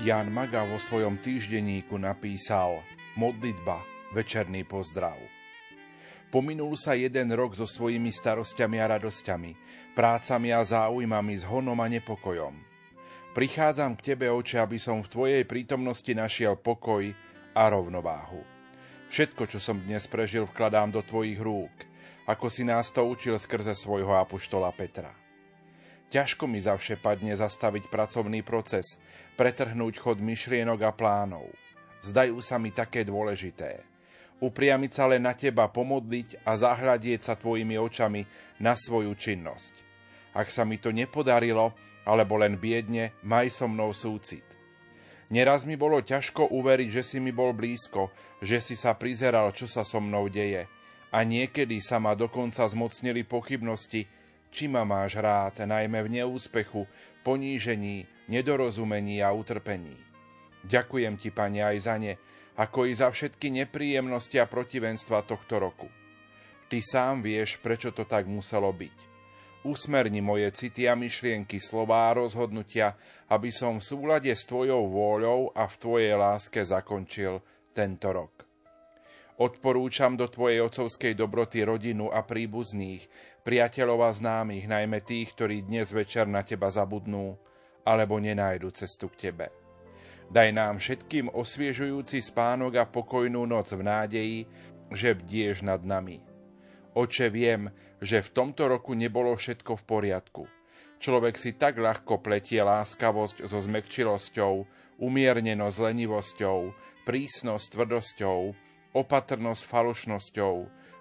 Jan Maga vo svojom týždenníku napísal Modlitba, večerný pozdrav. Pominul sa jeden rok so svojimi starostiami a radosťami, prácami a záujmami s honom a nepokojom. Prichádzam k Tebe, Oče, aby som v Tvojej prítomnosti našiel pokoj a rovnováhu. Všetko, čo som dnes prežil, vkladám do Tvojich rúk, ako si nás to učil skrze svojho apoštola Petra. Ťažko mi zavše zastaviť pracovný proces, pretrhnúť chod myšlienok a plánov. Zdajú sa mi také dôležité. Upriamiť sa len na teba, pomodliť a zahľadieť sa tvojimi očami na svoju činnosť. Ak sa mi to nepodarilo, alebo len biedne, maj so mnou súcit. Neraz mi bolo ťažko uveriť, že si mi bol blízko, že si sa prizeral, čo sa so mnou deje. A niekedy sa ma dokonca zmocnili pochybnosti, či ma máš rád, najmä v neúspechu, ponížení, nedorozumení a utrpení. Ďakujem ti, Pane, aj za ne, ako i za všetky nepríjemnosti a protivenstva tohto roku. Ty sám vieš, prečo to tak muselo byť. Usmerni moje city a myšlienky, slová a rozhodnutia, aby som v súlade s Tvojou vôľou a v Tvojej láske zakončil tento rok. Odporúčam do Tvojej otcovskej dobroty rodinu a príbuzných, priateľov a známych, najmä tých, ktorí dnes večer na Teba zabudnú alebo nenájdu cestu k Tebe. Daj nám všetkým osviežujúci spánok a pokojnú noc v nádeji, že bdieš nad nami. Oče, viem, že v tomto roku nebolo všetko v poriadku. Človek si tak ľahko pletie láskavosť so zmekčilosťou, umiernenosť s lenivosťou, prísnosť tvrdosťou, opatrnosť falošnosťou,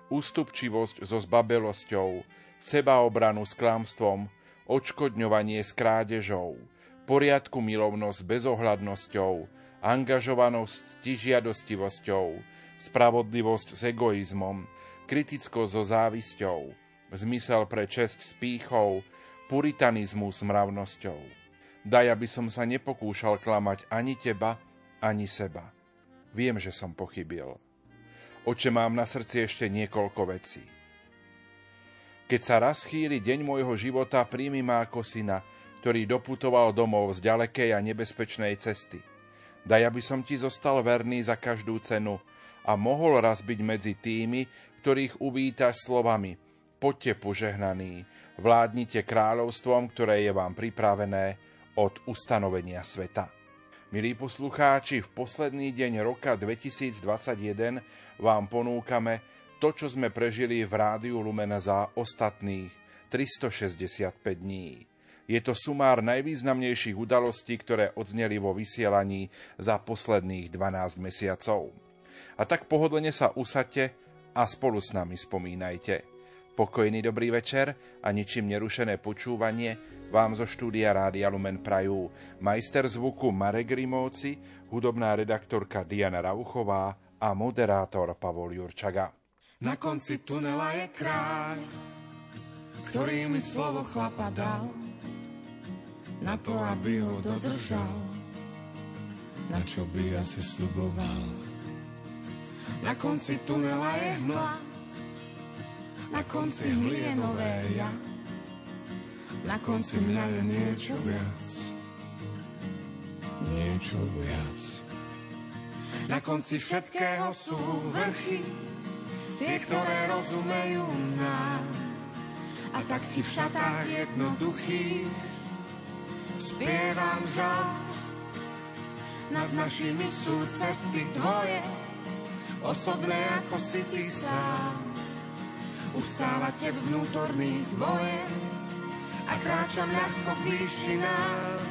ústupčivosť so zbabelosťou, sebaobranu s klamstvom, odškodňovanie s krádežou, poriadku milovnosť bezohľadnosťou, angažovanosť s tižiadostivosťou, spravodlivosť s egoizmom, kritickosť so závisťou, zmysel pre česť s pýchou, puritanizmu s mravnosťou. Daj, aby som sa nepokúšal klamať ani teba, ani seba. Viem, že som pochybil. Oče, mám na srdci ešte niekoľko vecí. Keď sa raz chýli deň môjho života, príjmi ma ako syna, ktorý doputoval domov z ďalekej a nebezpečnej cesty. Daj, aby som ti zostal verný za každú cenu a mohol raz byť medzi tými, ktorých uvítaš slovami Poďte požehnaní, vládnite kráľovstvom, ktoré je vám pripravené od ustanovenia sveta. Milí poslucháči, v posledný deň roka 2021 vám ponúkame to, čo sme prežili v Rádiu Lumen za ostatných 365 dní. Je to sumár najvýznamnejších udalostí, ktoré odzneli vo vysielaní za posledných 12 mesiacov. A tak pohodlne sa usadte a spolu s nami spomínajte. Pokojný dobrý večer a ničím nerušené počúvanie vám zo štúdia Rádia Lumen Prajú majster zvuku Marek Rimóci, hudobná redaktorka Diana Rauchová a moderátor Pavol Jurčaga. Na konci tunela je kráľ, ktorý mi slovo chlapa dal, na to, aby ho dodržal, na čo by asi sluboval. Na konci tunela je hmla, na konci hmly je nové ja, na konci mňa je niečo viac. Niečo viac. Na konci všetkého sú vrchy, tie, ktoré rozumejú nám. A tak ti v šatách jednoduchých spievam žal. Nad našimi sú cesty tvoje, osobné ako si ty sám. Ustávate vnútorných vojen, a kráčam ľahko k výšinám.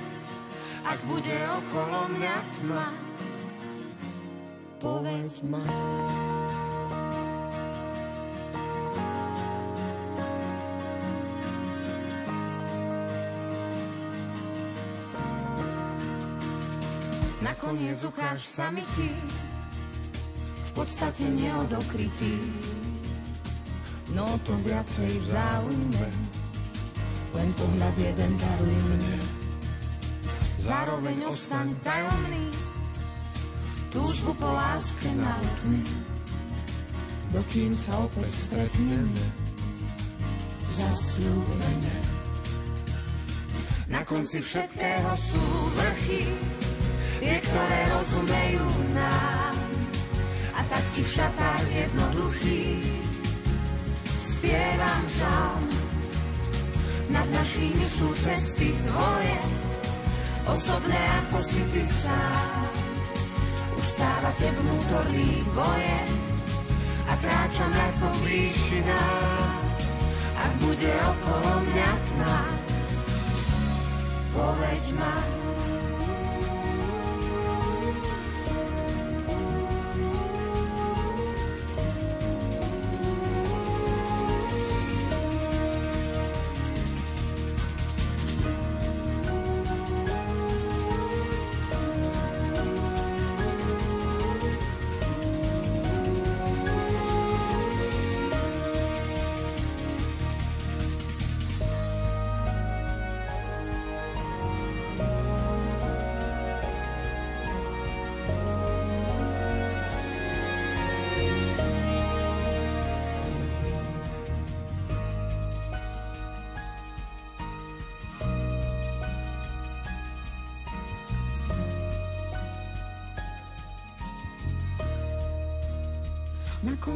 Ak bude okolo mňa tma, povedz ma. Nakoniec ukáž sa mi ty, v podstate neodokrytý no to viacej v záujme. Len pohľad jeden daruj mne. Zároveň ostaň tajomný, túžbu po láske naud mi, dokým sa opäť stretneme, zasľúbene. Na konci všetkého sú vrchy, tie, ktoré rozumejú nám. A tak ti v šatách jednoduchých spievam žal. Nad našimi sú cesty tvoje, osobné ako si ty sám. Ustávate vnútorných boje a kráčam ľahko výšinách. Ak bude okolo mňa tma, povedz ma,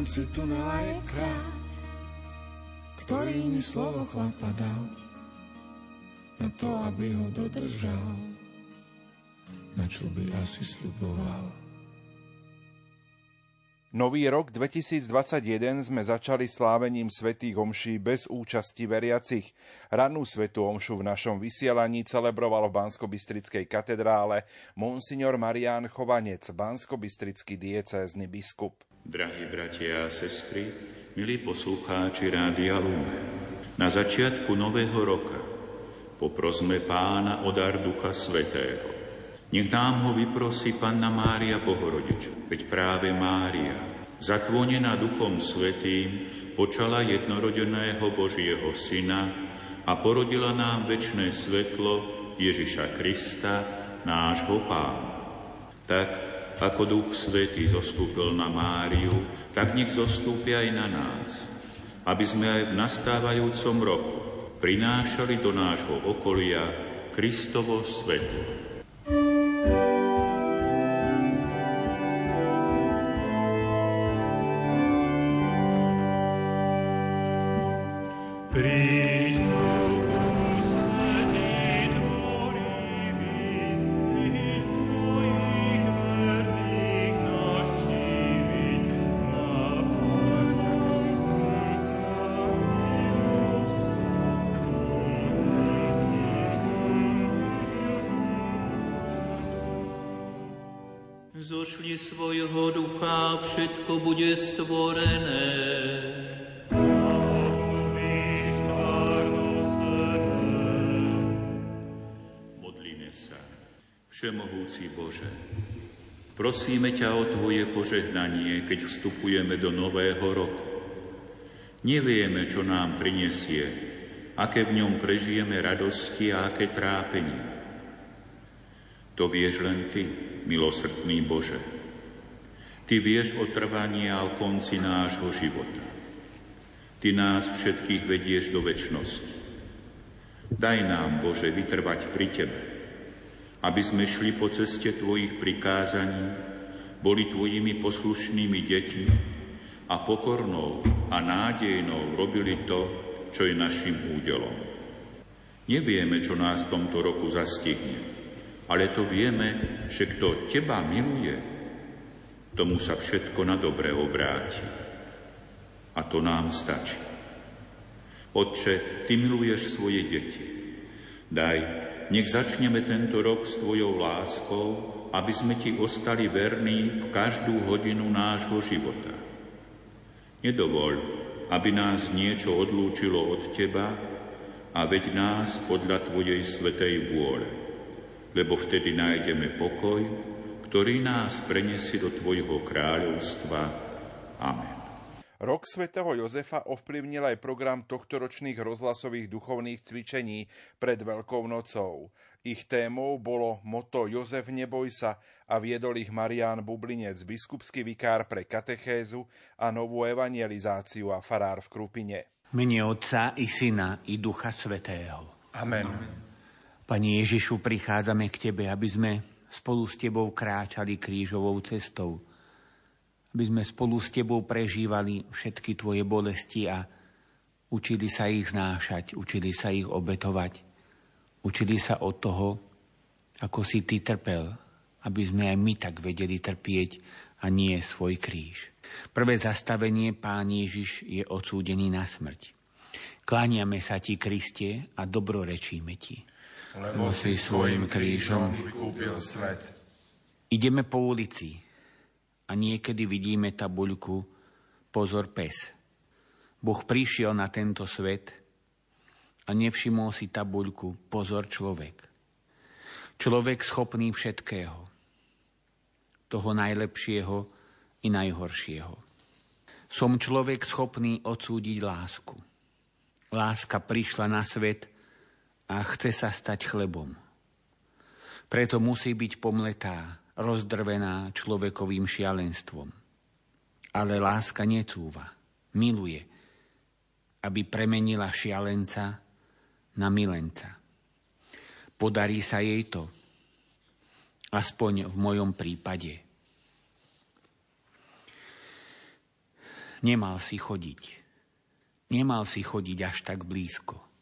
konci tunela je kráľ, ktorý mi slovo chlapa dal, na to, aby ho dodržal, na čo by asi sľuboval. Nový rok 2021 sme začali slávením svätých omší bez účasti veriacich. Rannú svetú omšu v našom vysielaní celebroval v Banskobystrickej katedrále monsignor Marián Chovanec, Banskobystrický diecézny biskup. Drahí bratia a sestry, milí poslucháči Rádia Lume, na začiatku nového roka poprosme pána o dar Ducha Svetého. Nech nám ho vyprosí Panna Mária Bohorodiča, veď práve Mária, zatvonená Duchom Svetým, počala jednorodeného Božieho Syna a porodila nám väčšné svetlo Ježiša Krista, nášho pána. Tak ako Duch Svetý zostúpil na Máriu, tak nech zostúpi aj na nás, aby sme aj v nastávajúcom roku prinášali do nášho okolia Kristovo svetlo. Zošli svojho ducha, všetko bude stvorené. Modlíme sa. Všemohúci Bože, prosíme ťa o Tvoje požehnanie, keď vstupujeme do nového roku. Nevieme, čo nám prinesie, aké v ňom prežijeme radosti a aké trápenie. To vieš len Ty, milosrdný Bože. Ty vieš o trvaní a o konci nášho života. Ty nás všetkých vedieš do väčšnosti. Daj nám, Bože, vytrvať pri Tebe, aby sme šli po ceste Tvojich prikázaní, boli Tvojimi poslušnými deťmi a pokornou a nádejnou robili to, čo je našim údelom. Nevieme, čo nás v tomto roku zastihne, ale to vieme, že kto teba miluje, tomu sa všetko na dobre obráti. A to nám stačí. Otče, Ty miluješ svoje deti. Daj, nech začneme tento rok s Tvojou láskou, aby sme Ti ostali verní v každú hodinu nášho života. Nedovoľ, aby nás niečo odlúčilo od Teba a veď nás podľa Tvojej svetej vôle lebo vtedy nájdeme pokoj, ktorý nás preniesie do Tvojho kráľovstva. Amen. Rok svätého Jozefa ovplyvnil aj program tohtoročných rozhlasových duchovných cvičení pred Veľkou nocou. Ich témou bolo moto Jozef neboj sa a viedol ich Marián Bublinec, biskupský vikár pre katechézu a novú evangelizáciu a farár v Krupine. Mene Otca i Syna i Ducha Svetého. Amen. Pani Ježišu, prichádzame k Tebe, aby sme spolu s Tebou kráčali krížovou cestou aby sme spolu s Tebou prežívali všetky Tvoje bolesti a učili sa ich znášať, učili sa ich obetovať, učili sa od toho, ako si Ty trpel, aby sme aj my tak vedeli trpieť a nie svoj kríž. Prvé zastavenie Pán Ježiš je odsúdený na smrť. Kláňame sa Ti, Kriste, a dobrorečíme Ti. Lebo si svojim krížom vykúpil svet. Ideme po ulici, a niekedy vidíme tabuľku Pozor pes. Boh prišiel na tento svet a nevšimol si tabuľku Pozor človek. Človek schopný všetkého. Toho najlepšieho i najhoršieho. Som človek schopný odsúdiť lásku. Láska prišla na svet a chce sa stať chlebom. Preto musí byť pomletá, rozdrvená človekovým šialenstvom. Ale láska necúva, miluje, aby premenila šialenca na milenca. Podarí sa jej to, aspoň v mojom prípade. Nemal si chodiť. Nemal si chodiť až tak blízko.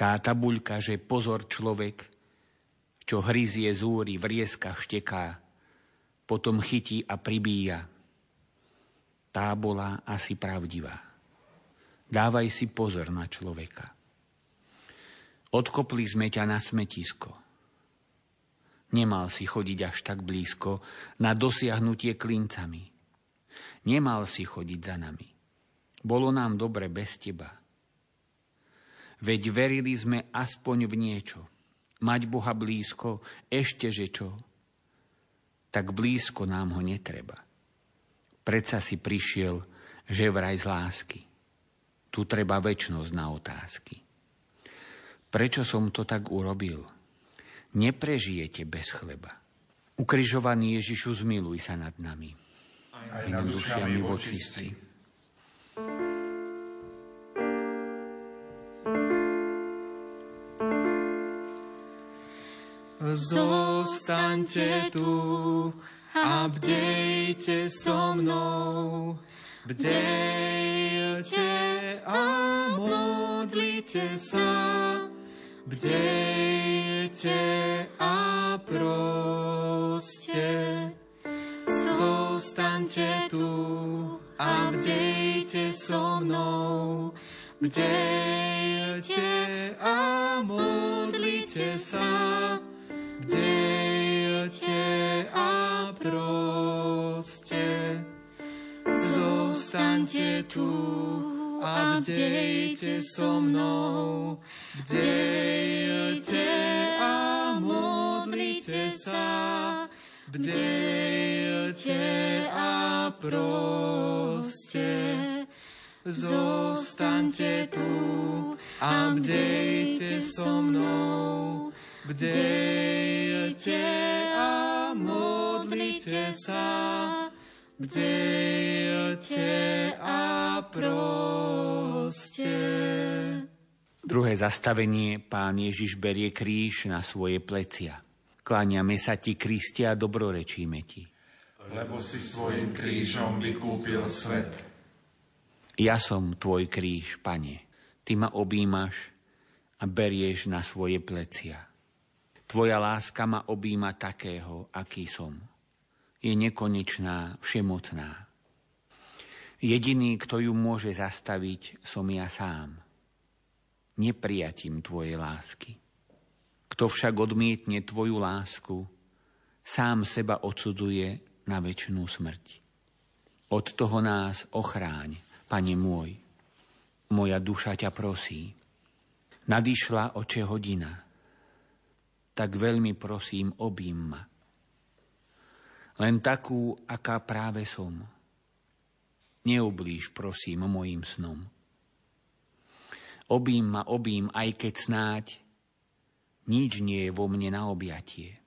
Tá tabuľka, že pozor človek, čo hryzie zúry, vrieska šteká, potom chytí a pribíja. Tá bola asi pravdivá. Dávaj si pozor na človeka. Odkopli sme ťa na smetisko. Nemal si chodiť až tak blízko na dosiahnutie klincami. Nemal si chodiť za nami. Bolo nám dobre bez teba. Veď verili sme aspoň v niečo – mať Boha blízko, ešte že čo, tak blízko nám ho netreba. Predsa si prišiel, že vraj z lásky. Tu treba väčnosť na otázky. Prečo som to tak urobil? Neprežijete bez chleba. Ukrižovaný Ježišu, zmiluj sa nad nami. Aj nad dušiami vočistí. Zostaňte tu a bdejte so mnou. Bdejte a modlite sa. Bdejte a proste. Zostaňte tu a bdejte so mnou. Bdejte a modlite sa bdejte a proste. Zostaňte tu a bdejte so mnou. Bdejte a modlite sa. Bdejte a proste. Zostaňte tu a bdejte so mnou. Bdejte a modlite sa, bdejte a proste. Druhé zastavenie pán Ježiš berie kríž na svoje plecia. Kláňame sa ti, Kriste, a dobrorečíme ti. Lebo si svojim krížom vykúpil svet. Ja som tvoj kríž, pane. Ty ma objímaš a berieš na svoje plecia. Tvoja láska ma objíma takého, aký som. Je nekonečná, všemocná. Jediný, kto ju môže zastaviť, som ja sám. Neprijatím tvojej lásky. Kto však odmietne tvoju lásku, sám seba odsudzuje na väčšinu smrť. Od toho nás ochráň, Pane môj. Moja duša ťa prosí. Nadišla oče hodina – tak veľmi prosím, obím ma. Len takú, aká práve som. neublíž, prosím, mojim snom. Obím ma, obím, aj keď snáď nič nie je vo mne na objatie.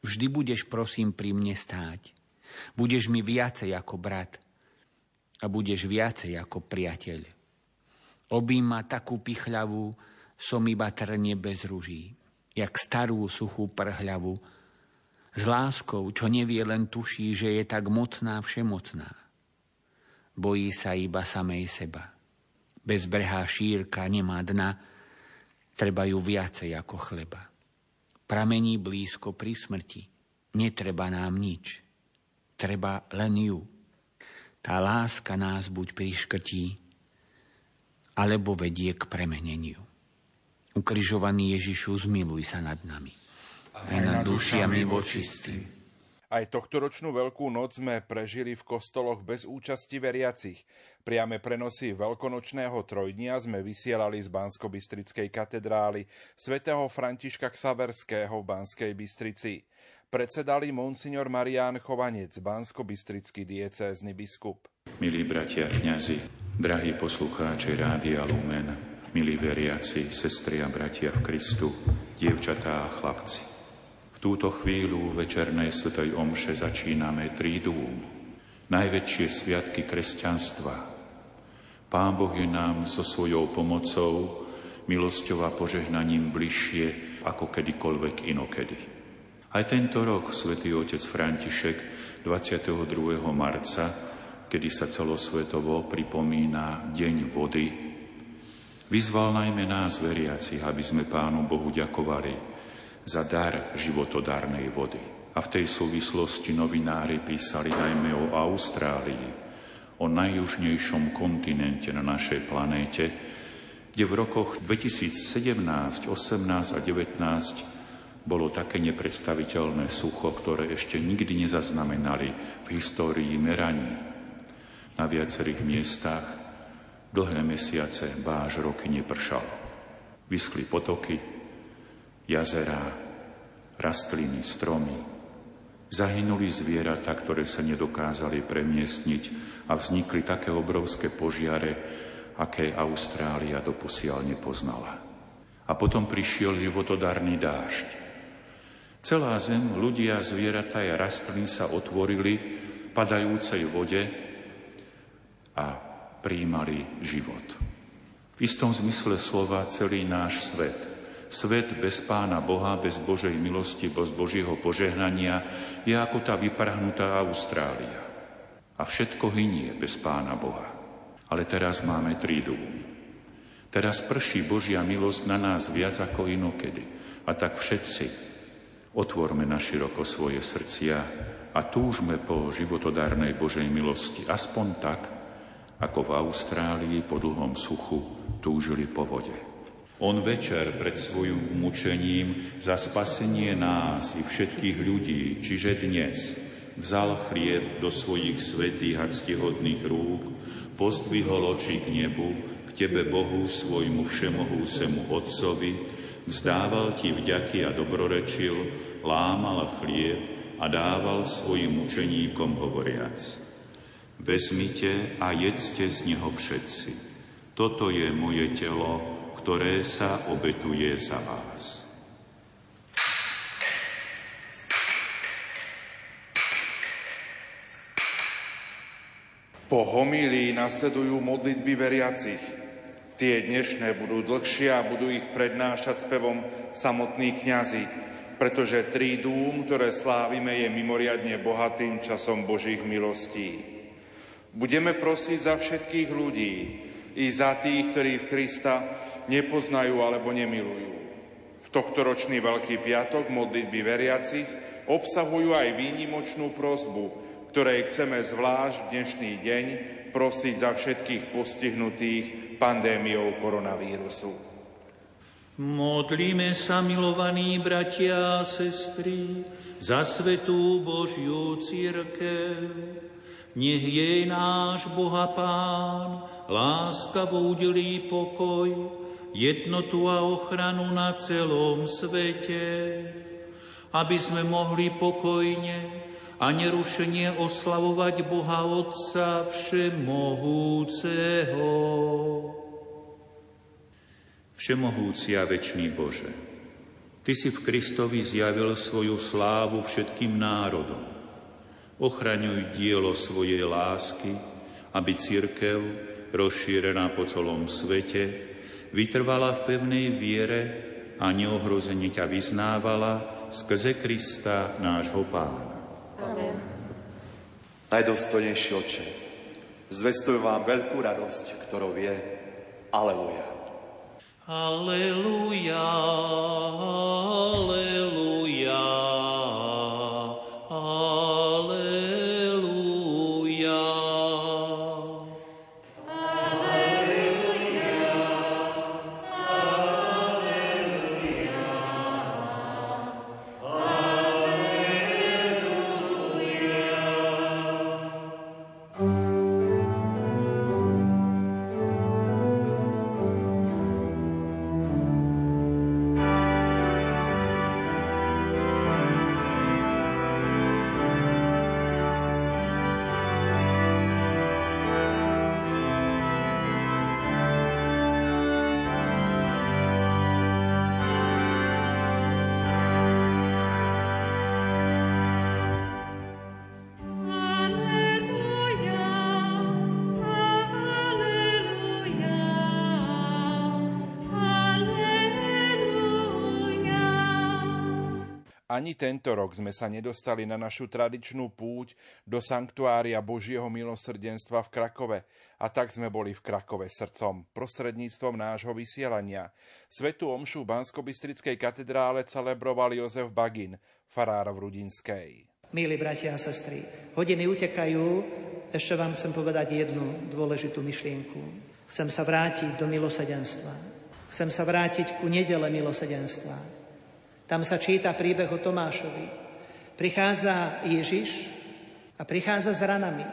Vždy budeš, prosím, pri mne stáť. Budeš mi viacej ako brat a budeš viacej ako priateľ. Obím ma takú pichľavú, som iba trnie bez ruží, jak starú suchú prhľavu, s láskou, čo nevie len tuší, že je tak mocná všemocná. Bojí sa iba samej seba. Bezbrehá šírka nemá dna, treba ju viacej ako chleba. Pramení blízko pri smrti, netreba nám nič, treba len ju. Tá láska nás buď priškrtí, alebo vedie k premeneniu. Ukrižovaný Ježišu, zmiluj sa nad nami. Aj nad dušiami vočistí aj tohtoročnú Veľkú noc sme prežili v kostoloch bez účasti veriacich. Priame prenosy veľkonočného trojdnia sme vysielali z bansko katedrály svätého Františka Ksaverského v Banskej Bystrici. Predsedali monsignor Marián Chovanec, bansko diecézny biskup. Milí bratia kňazi, drahí poslucháči Rádia Lumen, milí veriaci, sestri a bratia v Kristu, dievčatá a chlapci. V túto chvíľu večernej svetej omše začíname Tríduum, najväčšie sviatky kresťanstva. Pán Boh je nám so svojou pomocou, milosťou a požehnaním bližšie ako kedykoľvek inokedy. Aj tento rok svätý otec František 22. marca, kedy sa celosvetovo pripomína Deň vody, vyzval najmä nás veriacich, aby sme Pánu Bohu ďakovali za dar životodárnej vody. A v tej súvislosti novinári písali najmä o Austrálii, o najjužnejšom kontinente na našej planéte, kde v rokoch 2017, 18 a 19 bolo také nepredstaviteľné sucho, ktoré ešte nikdy nezaznamenali v histórii meraní. Na viacerých miestach dlhé mesiace, báž roky nepršalo. Vyskli potoky, jazerá, rastliny, stromy. Zahynuli zvieratá, ktoré sa nedokázali premiestniť a vznikli také obrovské požiare, aké Austrália doposiaľ nepoznala. A potom prišiel životodárny dážď. Celá zem, ľudia, zvieratá a rastliny sa otvorili padajúcej vode a príjmali život. V istom zmysle slova celý náš svet Svet bez Pána Boha, bez Božej milosti, bez Božieho požehnania je ako tá vyprhnutá Austrália. A všetko hynie bez Pána Boha. Ale teraz máme trídu. Teraz prší Božia milosť na nás viac ako inokedy. A tak všetci otvorme na široko svoje srdcia a túžme po životodárnej Božej milosti. Aspoň tak, ako v Austrálii po dlhom suchu túžili po vode. On večer pred svojim mučením za spasenie nás i všetkých ľudí, čiže dnes, vzal chlieb do svojich svetých a ctihodných rúk, pozdvihol oči k nebu, k Tebe Bohu, svojmu všemohúcemu Otcovi, vzdával Ti vďaky a dobrorečil, lámal chlieb a dával svojim učeníkom hovoriac. Vezmite a jedzte z neho všetci. Toto je moje telo, ktoré sa obetuje za vás. Po homílii nasledujú modlitby veriacich. Tie dnešné budú dlhšie a budú ich prednášať spevom samotní kňazi, pretože dúm, ktoré slávime, je mimoriadne bohatým časom Božích milostí. Budeme prosiť za všetkých ľudí, i za tých, ktorí v Krista nepoznajú alebo nemilujú. V tohto ročný Veľký piatok modlitby veriacich obsahujú aj výnimočnú prozbu, ktorej chceme zvlášť v dnešný deň prosiť za všetkých postihnutých pandémiou koronavírusu. Modlíme sa, milovaní bratia a sestry, za svetú Božiu církev. Nech jej náš Boha Pán láskavo udelí pokoj, jednotu a ochranu na celom svete, aby sme mohli pokojne a nerušenie oslavovať Boha Otca Všemohúceho. Všemohúci a večný Bože, Ty si v Kristovi zjavil svoju slávu všetkým národom. Ochraňuj dielo svojej lásky, aby církev, rozšírená po celom svete, vytrvala v pevnej viere a neohrozene ťa vyznávala skrze Krista, nášho Pána. Amen. Najdostojnejší oče, zvestujem vám veľkú radosť, ktorou je Aleluja. Aleluja, aleluja. Ani tento rok sme sa nedostali na našu tradičnú púť do sanktuária Božieho milosrdenstva v Krakove a tak sme boli v Krakove srdcom, prostredníctvom nášho vysielania. Svetu omšu v bansko katedrále celebroval Jozef Bagin, farár v Rudinskej. Milí bratia a sestry, hodiny utekajú, ešte vám chcem povedať jednu dôležitú myšlienku. Chcem sa vrátiť do milosedenstva. Chcem sa vrátiť ku nedele milosedenstva. Tam sa číta príbeh o Tomášovi. Prichádza Ježiš a prichádza s ranami.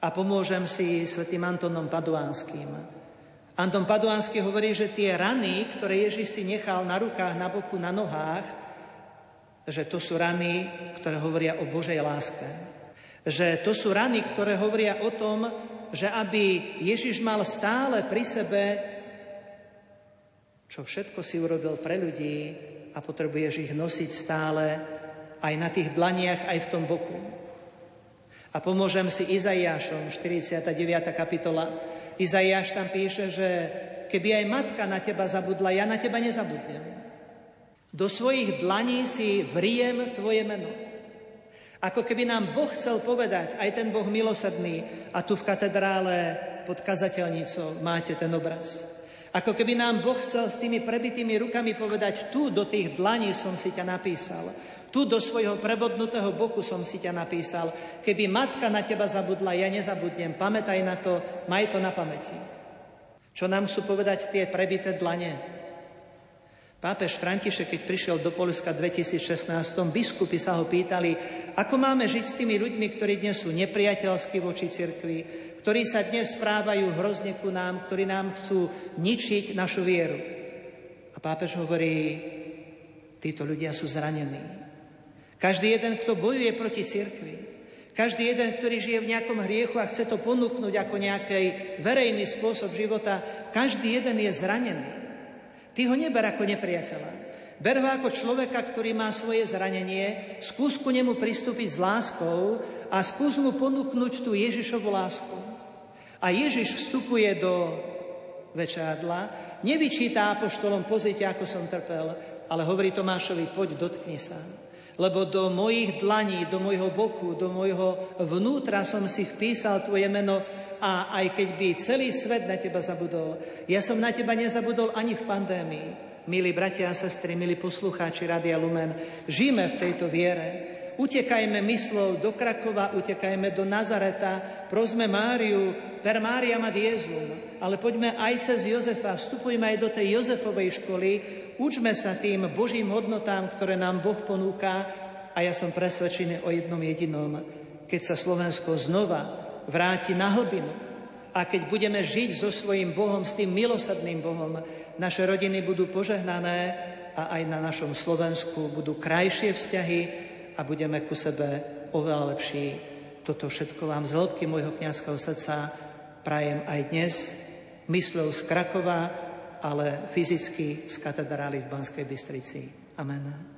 A pomôžem si svetým Antonom Paduánským. Anton Paduánsky hovorí, že tie rany, ktoré Ježiš si nechal na rukách, na boku, na nohách, že to sú rany, ktoré hovoria o Božej láske. Že to sú rany, ktoré hovoria o tom, že aby Ježiš mal stále pri sebe, čo všetko si urobil pre ľudí, a potrebuješ ich nosiť stále aj na tých dlaniach, aj v tom boku. A pomôžem si Izaiášom, 49. kapitola. Izaiáš tam píše, že keby aj matka na teba zabudla, ja na teba nezabudnem. Do svojich dlaní si vriem tvoje meno. Ako keby nám Boh chcel povedať, aj ten Boh milosedný, a tu v katedrále pod kazateľnicou máte ten obraz. Ako keby nám Boh chcel s tými prebitými rukami povedať, tu do tých dlaní som si ťa napísal, tu do svojho prebodnutého boku som si ťa napísal. Keby matka na teba zabudla, ja nezabudnem. Pamätaj na to, maj to na pamäti. Čo nám chcú povedať tie prebité dlane? Pápež František, keď prišiel do Polska v 2016, biskupy sa ho pýtali, ako máme žiť s tými ľuďmi, ktorí dnes sú nepriateľskí voči cirkvi, ktorí sa dnes správajú hrozne ku nám, ktorí nám chcú ničiť našu vieru. A pápež hovorí, títo ľudia sú zranení. Každý jeden, kto bojuje proti cirkvi, každý jeden, ktorý žije v nejakom hriechu a chce to ponúknuť ako nejaký verejný spôsob života, každý jeden je zranený. Ty ho neber ako nepriateľa. Ber ho ako človeka, ktorý má svoje zranenie, skús ku nemu pristúpiť s láskou a skús mu ponúknuť tú Ježišovu lásku. A Ježiš vstupuje do večeradla, nevyčíta apoštolom, pozrite, ako som trpel, ale hovorí Tomášovi, poď, dotkni sa. Lebo do mojich dlaní, do mojho boku, do mojho vnútra som si vpísal tvoje meno a aj keď by celý svet na teba zabudol, ja som na teba nezabudol ani v pandémii. Milí bratia a sestry, milí poslucháči Radia Lumen, žijeme v tejto viere, utekajme myslou do Krakova, utekajme do Nazareta, prosme Máriu, per Mária ad Jezum, ale poďme aj cez Jozefa, vstupujme aj do tej Jozefovej školy, učme sa tým Božím hodnotám, ktoré nám Boh ponúka a ja som presvedčený o jednom jedinom, keď sa Slovensko znova vráti na hlbinu a keď budeme žiť so svojím Bohom, s tým milosadným Bohom, naše rodiny budú požehnané a aj na našom Slovensku budú krajšie vzťahy, a budeme ku sebe oveľa lepší. Toto všetko vám z hĺbky môjho kniazského srdca prajem aj dnes, mysľou z Krakova, ale fyzicky z katedrály v Banskej Bystrici. Amen.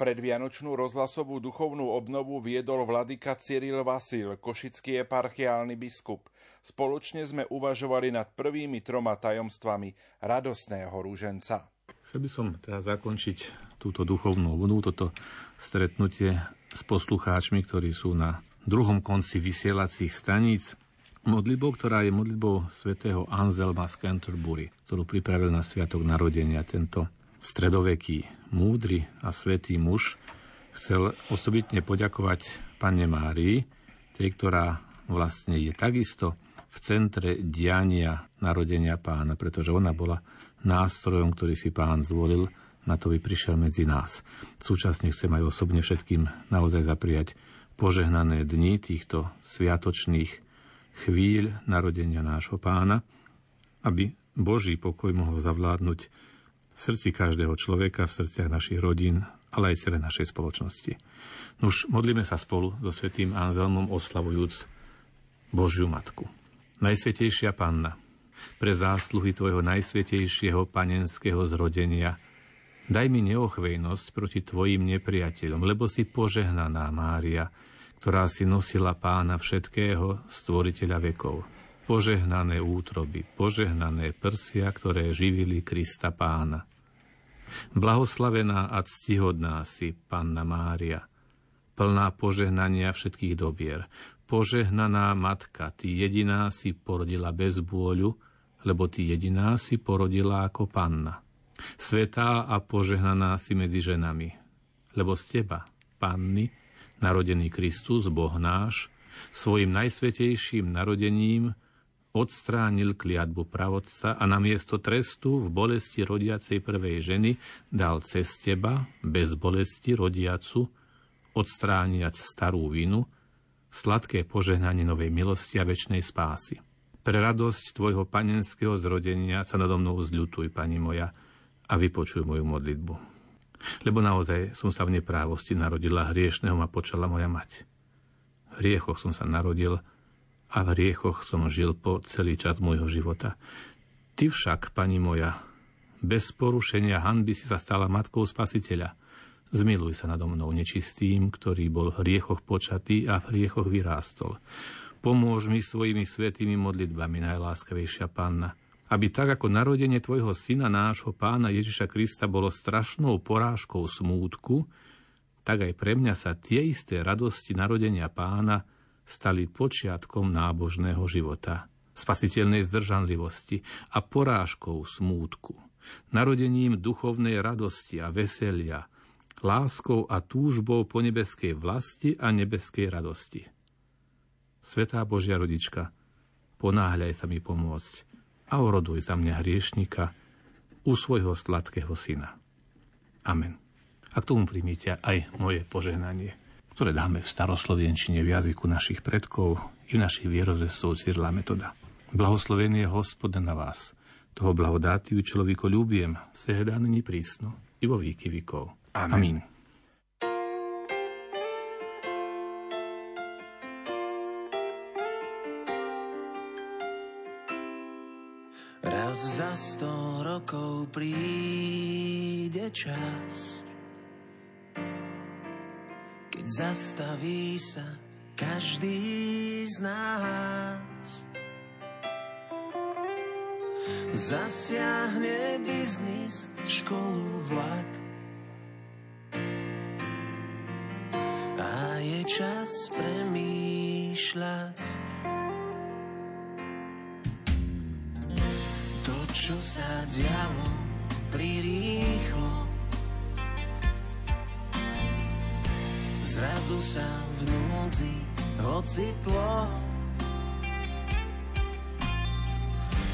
Predvianočnú rozhlasovú duchovnú obnovu viedol vladyka Cyril Vasil, košický eparchiálny biskup. Spoločne sme uvažovali nad prvými troma tajomstvami radosného rúženca. Chcel by som teda zakončiť túto duchovnú obnovu, toto stretnutie s poslucháčmi, ktorí sú na druhom konci vysielacích staníc. Modlitbou, ktorá je modlitbou svätého Anselma z Canterbury, ktorú pripravil na sviatok narodenia tento stredoveký múdry a svetý muž chcel osobitne poďakovať Pane Márii, tej, ktorá vlastne je takisto v centre diania narodenia pána, pretože ona bola nástrojom, ktorý si pán zvolil, na to by prišiel medzi nás. Súčasne chcem aj osobne všetkým naozaj zapriať požehnané dni týchto sviatočných chvíľ narodenia nášho pána, aby Boží pokoj mohol zavládnuť v srdci každého človeka, v srdciach našich rodín, ale aj celej našej spoločnosti. Nuž, modlíme sa spolu so svetým Anzelmom oslavujúc Božiu Matku. Najsvetejšia Panna, pre zásluhy Tvojho najsvetejšieho panenského zrodenia, daj mi neochvejnosť proti Tvojim nepriateľom, lebo si požehnaná Mária, ktorá si nosila pána všetkého, stvoriteľa vekov požehnané útroby, požehnané prsia, ktoré živili Krista pána. Blahoslavená a ctihodná si, Panna Mária, plná požehnania všetkých dobier. Požehnaná matka, ty jediná si porodila bez bôľu, lebo ty jediná si porodila ako panna. Svetá a požehnaná si medzi ženami, lebo z teba, panny, narodený Kristus, Boh náš, svojim najsvetejším narodením odstránil kliatbu pravodca a namiesto trestu v bolesti rodiacej prvej ženy dal cez teba, bez bolesti rodiacu, odstrániať starú vinu, sladké požehnanie novej milosti a väčšnej spásy. Pre radosť tvojho panenského zrodenia sa nado mnou zľutuj, pani moja, a vypočuj moju modlitbu. Lebo naozaj som sa v neprávosti narodila hriešného ma počala moja mať. V hriechoch som sa narodil, a v riechoch som žil po celý čas môjho života. Ty však, pani moja, bez porušenia hanby si sa stala matkou spasiteľa. Zmiluj sa nado mnou nečistým, ktorý bol v riechoch počatý a v riechoch vyrástol. Pomôž mi svojimi svetými modlitbami, najláskavejšia panna, aby tak ako narodenie tvojho syna, nášho pána Ježiša Krista, bolo strašnou porážkou smútku, tak aj pre mňa sa tie isté radosti narodenia pána stali počiatkom nábožného života, spasiteľnej zdržanlivosti a porážkou smútku, narodením duchovnej radosti a veselia, láskou a túžbou po nebeskej vlasti a nebeskej radosti. Svetá Božia rodička, ponáhľaj sa mi pomôcť a oroduj za mňa hriešnika u svojho sladkého syna. Amen. A k tomu primíte aj moje požehnanie ktoré dáme v staroslovenčine v jazyku našich predkov i v našich vierozvestov Cyrila Metoda. Blahoslovený je Hospod na vás. Toho blahodátiu človeko ľúbiem, není prísno, i vo výky vykov. Amen. Amen. Raz za sto rokov príde čas, keď zastaví sa každý z nás. Zasiahne biznis, školu, vlak a je čas premýšľať. Čo sa dialo, prirýchlo. Zrazu sa v núdzi ocitlo.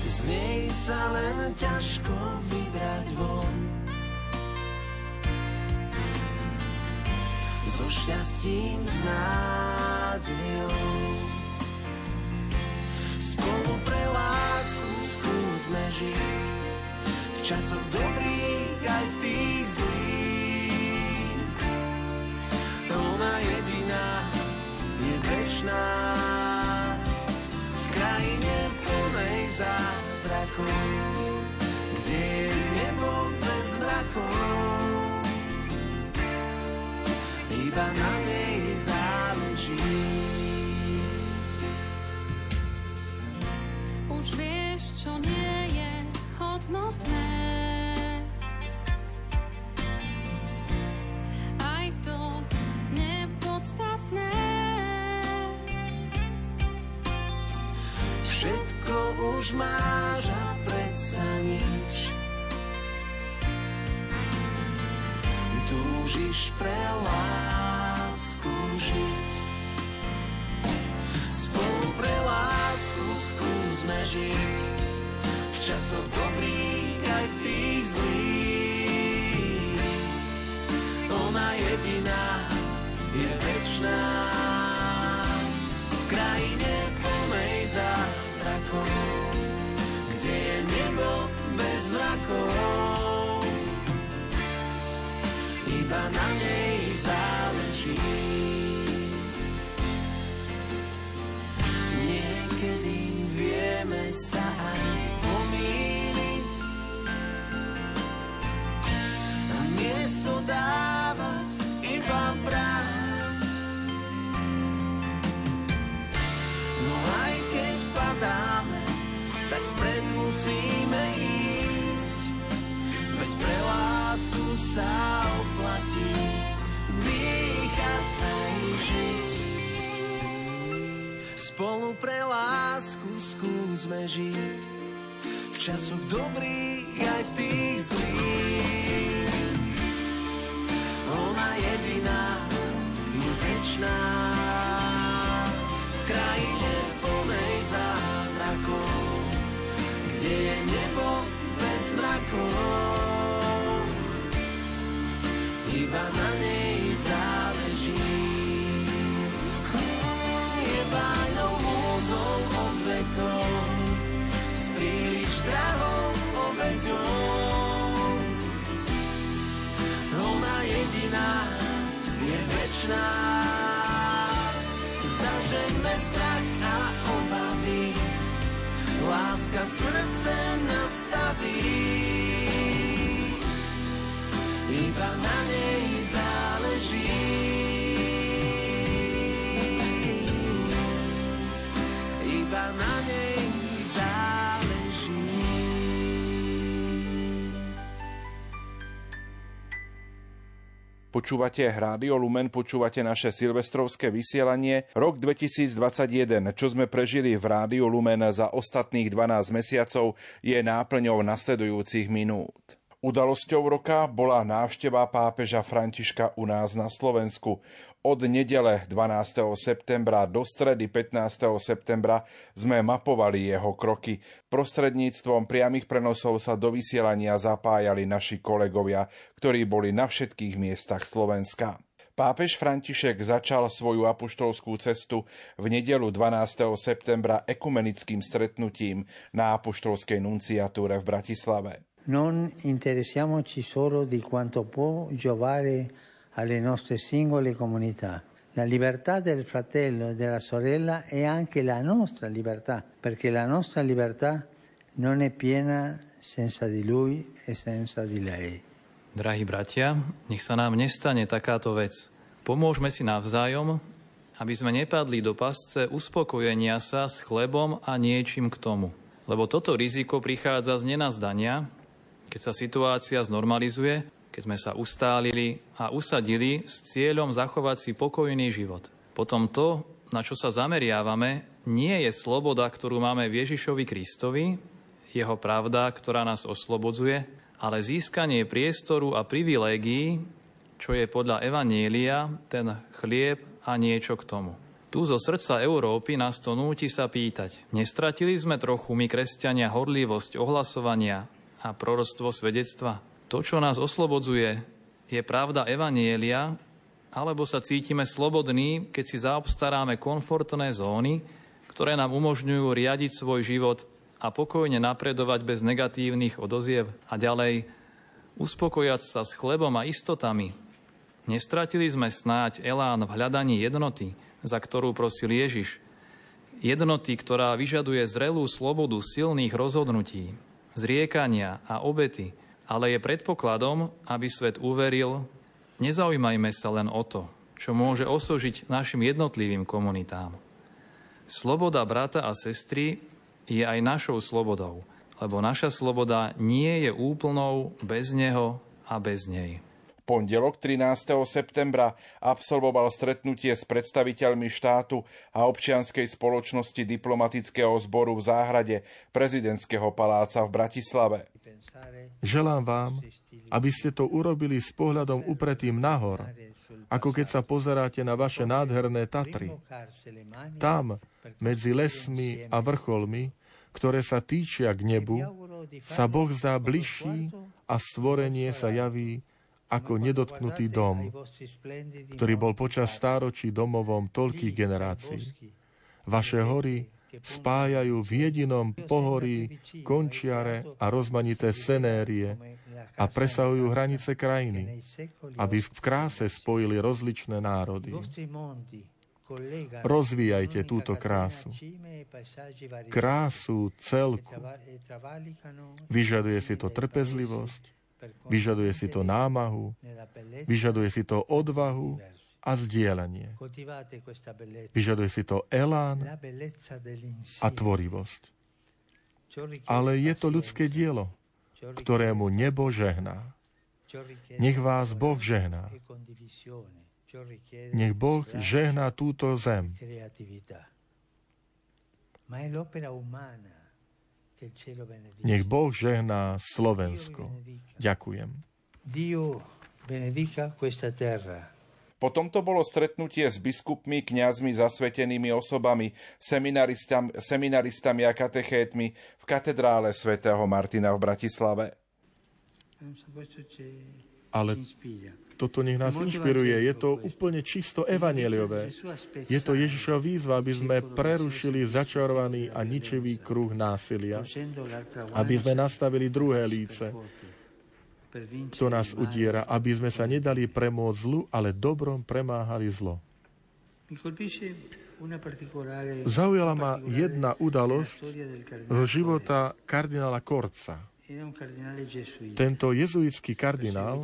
Z nej sa len ťažko vybrať von. So šťastím, s nádejou skúsme žiť V časoch dobrých aj v tých zlých ona jediná večná v krajine plnej zázrakov, kde je nebo bez mrakov. Iba na nej záleží. Už vieš, čo nie je hodnotné. Aj to nepodstatné. Všetko už máš a predsa nič. Túžiš pre lásku žiť. Spolu pre lásku skúsme žiť. V časoch dobrých aj v tých zlých. Ona jediná je večná. V krajine plnej zázrakov, kde je nebo bez mrakov. Iba na nej záleží. Niekedy vieme sa dávať iba brať. No aj keď padáme, tak vpred musíme ísť. Veď pre lásku sa oplatí dýchať aj žiť. Spolu pre lásku skúsme žiť. V časoch dobrých aj v tých zlých. Večná. V krajine plnej zázrakov, kde je nebo bez mrakov. Iba na nej záleží. Je bájnou múzou od vekov, s príliš drahou obeťou. Ona jediná je večná. Strach a obavy, láska srdce nastaví. Iba na nej záleží. Počúvate Rádio Lumen, počúvate naše silvestrovské vysielanie. Rok 2021, čo sme prežili v Rádiu Lumen za ostatných 12 mesiacov, je náplňou nasledujúcich minút. Udalosťou roka bola návšteva pápeža Františka u nás na Slovensku. Od nedele 12. septembra do stredy 15. septembra sme mapovali jeho kroky. Prostredníctvom priamých prenosov sa do vysielania zapájali naši kolegovia, ktorí boli na všetkých miestach Slovenska. Pápež František začal svoju apoštolskú cestu v nedelu 12. septembra ekumenickým stretnutím na apoštolskej nunciatúre v Bratislave. Non interessiamoci solo di quanto può giovare alle nostre singole comunità. La libertà del fratello e della sorella è anche la nostra libertà, perché la nostra libertà non è piena senza di lui e senza di lei. Drahí bratia, nech sa nám nestane takáto vec. Pomôžme si navzájom, aby sme nepadli do pasce uspokojenia sa s chlebom a niečím k tomu. Lebo toto riziko prichádza z nenazdania, keď sa situácia znormalizuje, keď sme sa ustálili a usadili s cieľom zachovať si pokojný život. Potom to, na čo sa zameriavame, nie je sloboda, ktorú máme v Ježišovi Kristovi, jeho pravda, ktorá nás oslobodzuje, ale získanie priestoru a privilégií, čo je podľa Evanielia ten chlieb a niečo k tomu. Tu zo srdca Európy nás to núti sa pýtať. Nestratili sme trochu my, kresťania, horlivosť ohlasovania a proroctvo svedectva? To, čo nás oslobodzuje, je pravda Evanielia, alebo sa cítime slobodní, keď si zaobstaráme komfortné zóny, ktoré nám umožňujú riadiť svoj život a pokojne napredovať bez negatívnych odoziev a ďalej uspokojať sa s chlebom a istotami. Nestratili sme snáď elán v hľadaní jednoty, za ktorú prosil Ježiš. Jednoty, ktorá vyžaduje zrelú slobodu silných rozhodnutí, zriekania a obety, ale je predpokladom, aby svet uveril, nezaujímajme sa len o to, čo môže osožiť našim jednotlivým komunitám. Sloboda brata a sestry je aj našou slobodou, lebo naša sloboda nie je úplnou bez neho a bez nej pondelok 13. septembra absolvoval stretnutie s predstaviteľmi štátu a občianskej spoločnosti diplomatického zboru v záhrade prezidentského paláca v Bratislave. Želám vám, aby ste to urobili s pohľadom upretým nahor, ako keď sa pozeráte na vaše nádherné Tatry. Tam, medzi lesmi a vrcholmi, ktoré sa týčia k nebu, sa Boh zdá bližší a stvorenie sa javí ako nedotknutý dom, ktorý bol počas stáročí domovom toľkých generácií. Vaše hory spájajú v jedinom pohorí končiare a rozmanité senérie a presahujú hranice krajiny, aby v kráse spojili rozličné národy. Rozvíjajte túto krásu. Krásu celku. Vyžaduje si to trpezlivosť, Vyžaduje si to námahu, vyžaduje si to odvahu a zdieľanie. Vyžaduje si to elán a tvorivosť. Ale je to ľudské dielo, ktorému nebo žehná. Nech vás Boh žehná. Nech Boh žehná túto zem. Nech Boh žehná Slovensko. Ďakujem. Po tomto bolo stretnutie s biskupmi, kňazmi, zasvetenými osobami, seminaristami, seminaristami a katechétmi v katedrále svätého Martina v Bratislave. Ale toto nech nás inšpiruje. Je to úplne čisto evaneliové. Je to Ježišova výzva, aby sme prerušili začarovaný a ničivý kruh násilia. Aby sme nastavili druhé líce, kto nás udiera, aby sme sa nedali premôcť zlu, ale dobrom premáhali zlo. Zaujala ma jedna udalosť zo života kardinála Korca. Tento jezuitský kardinál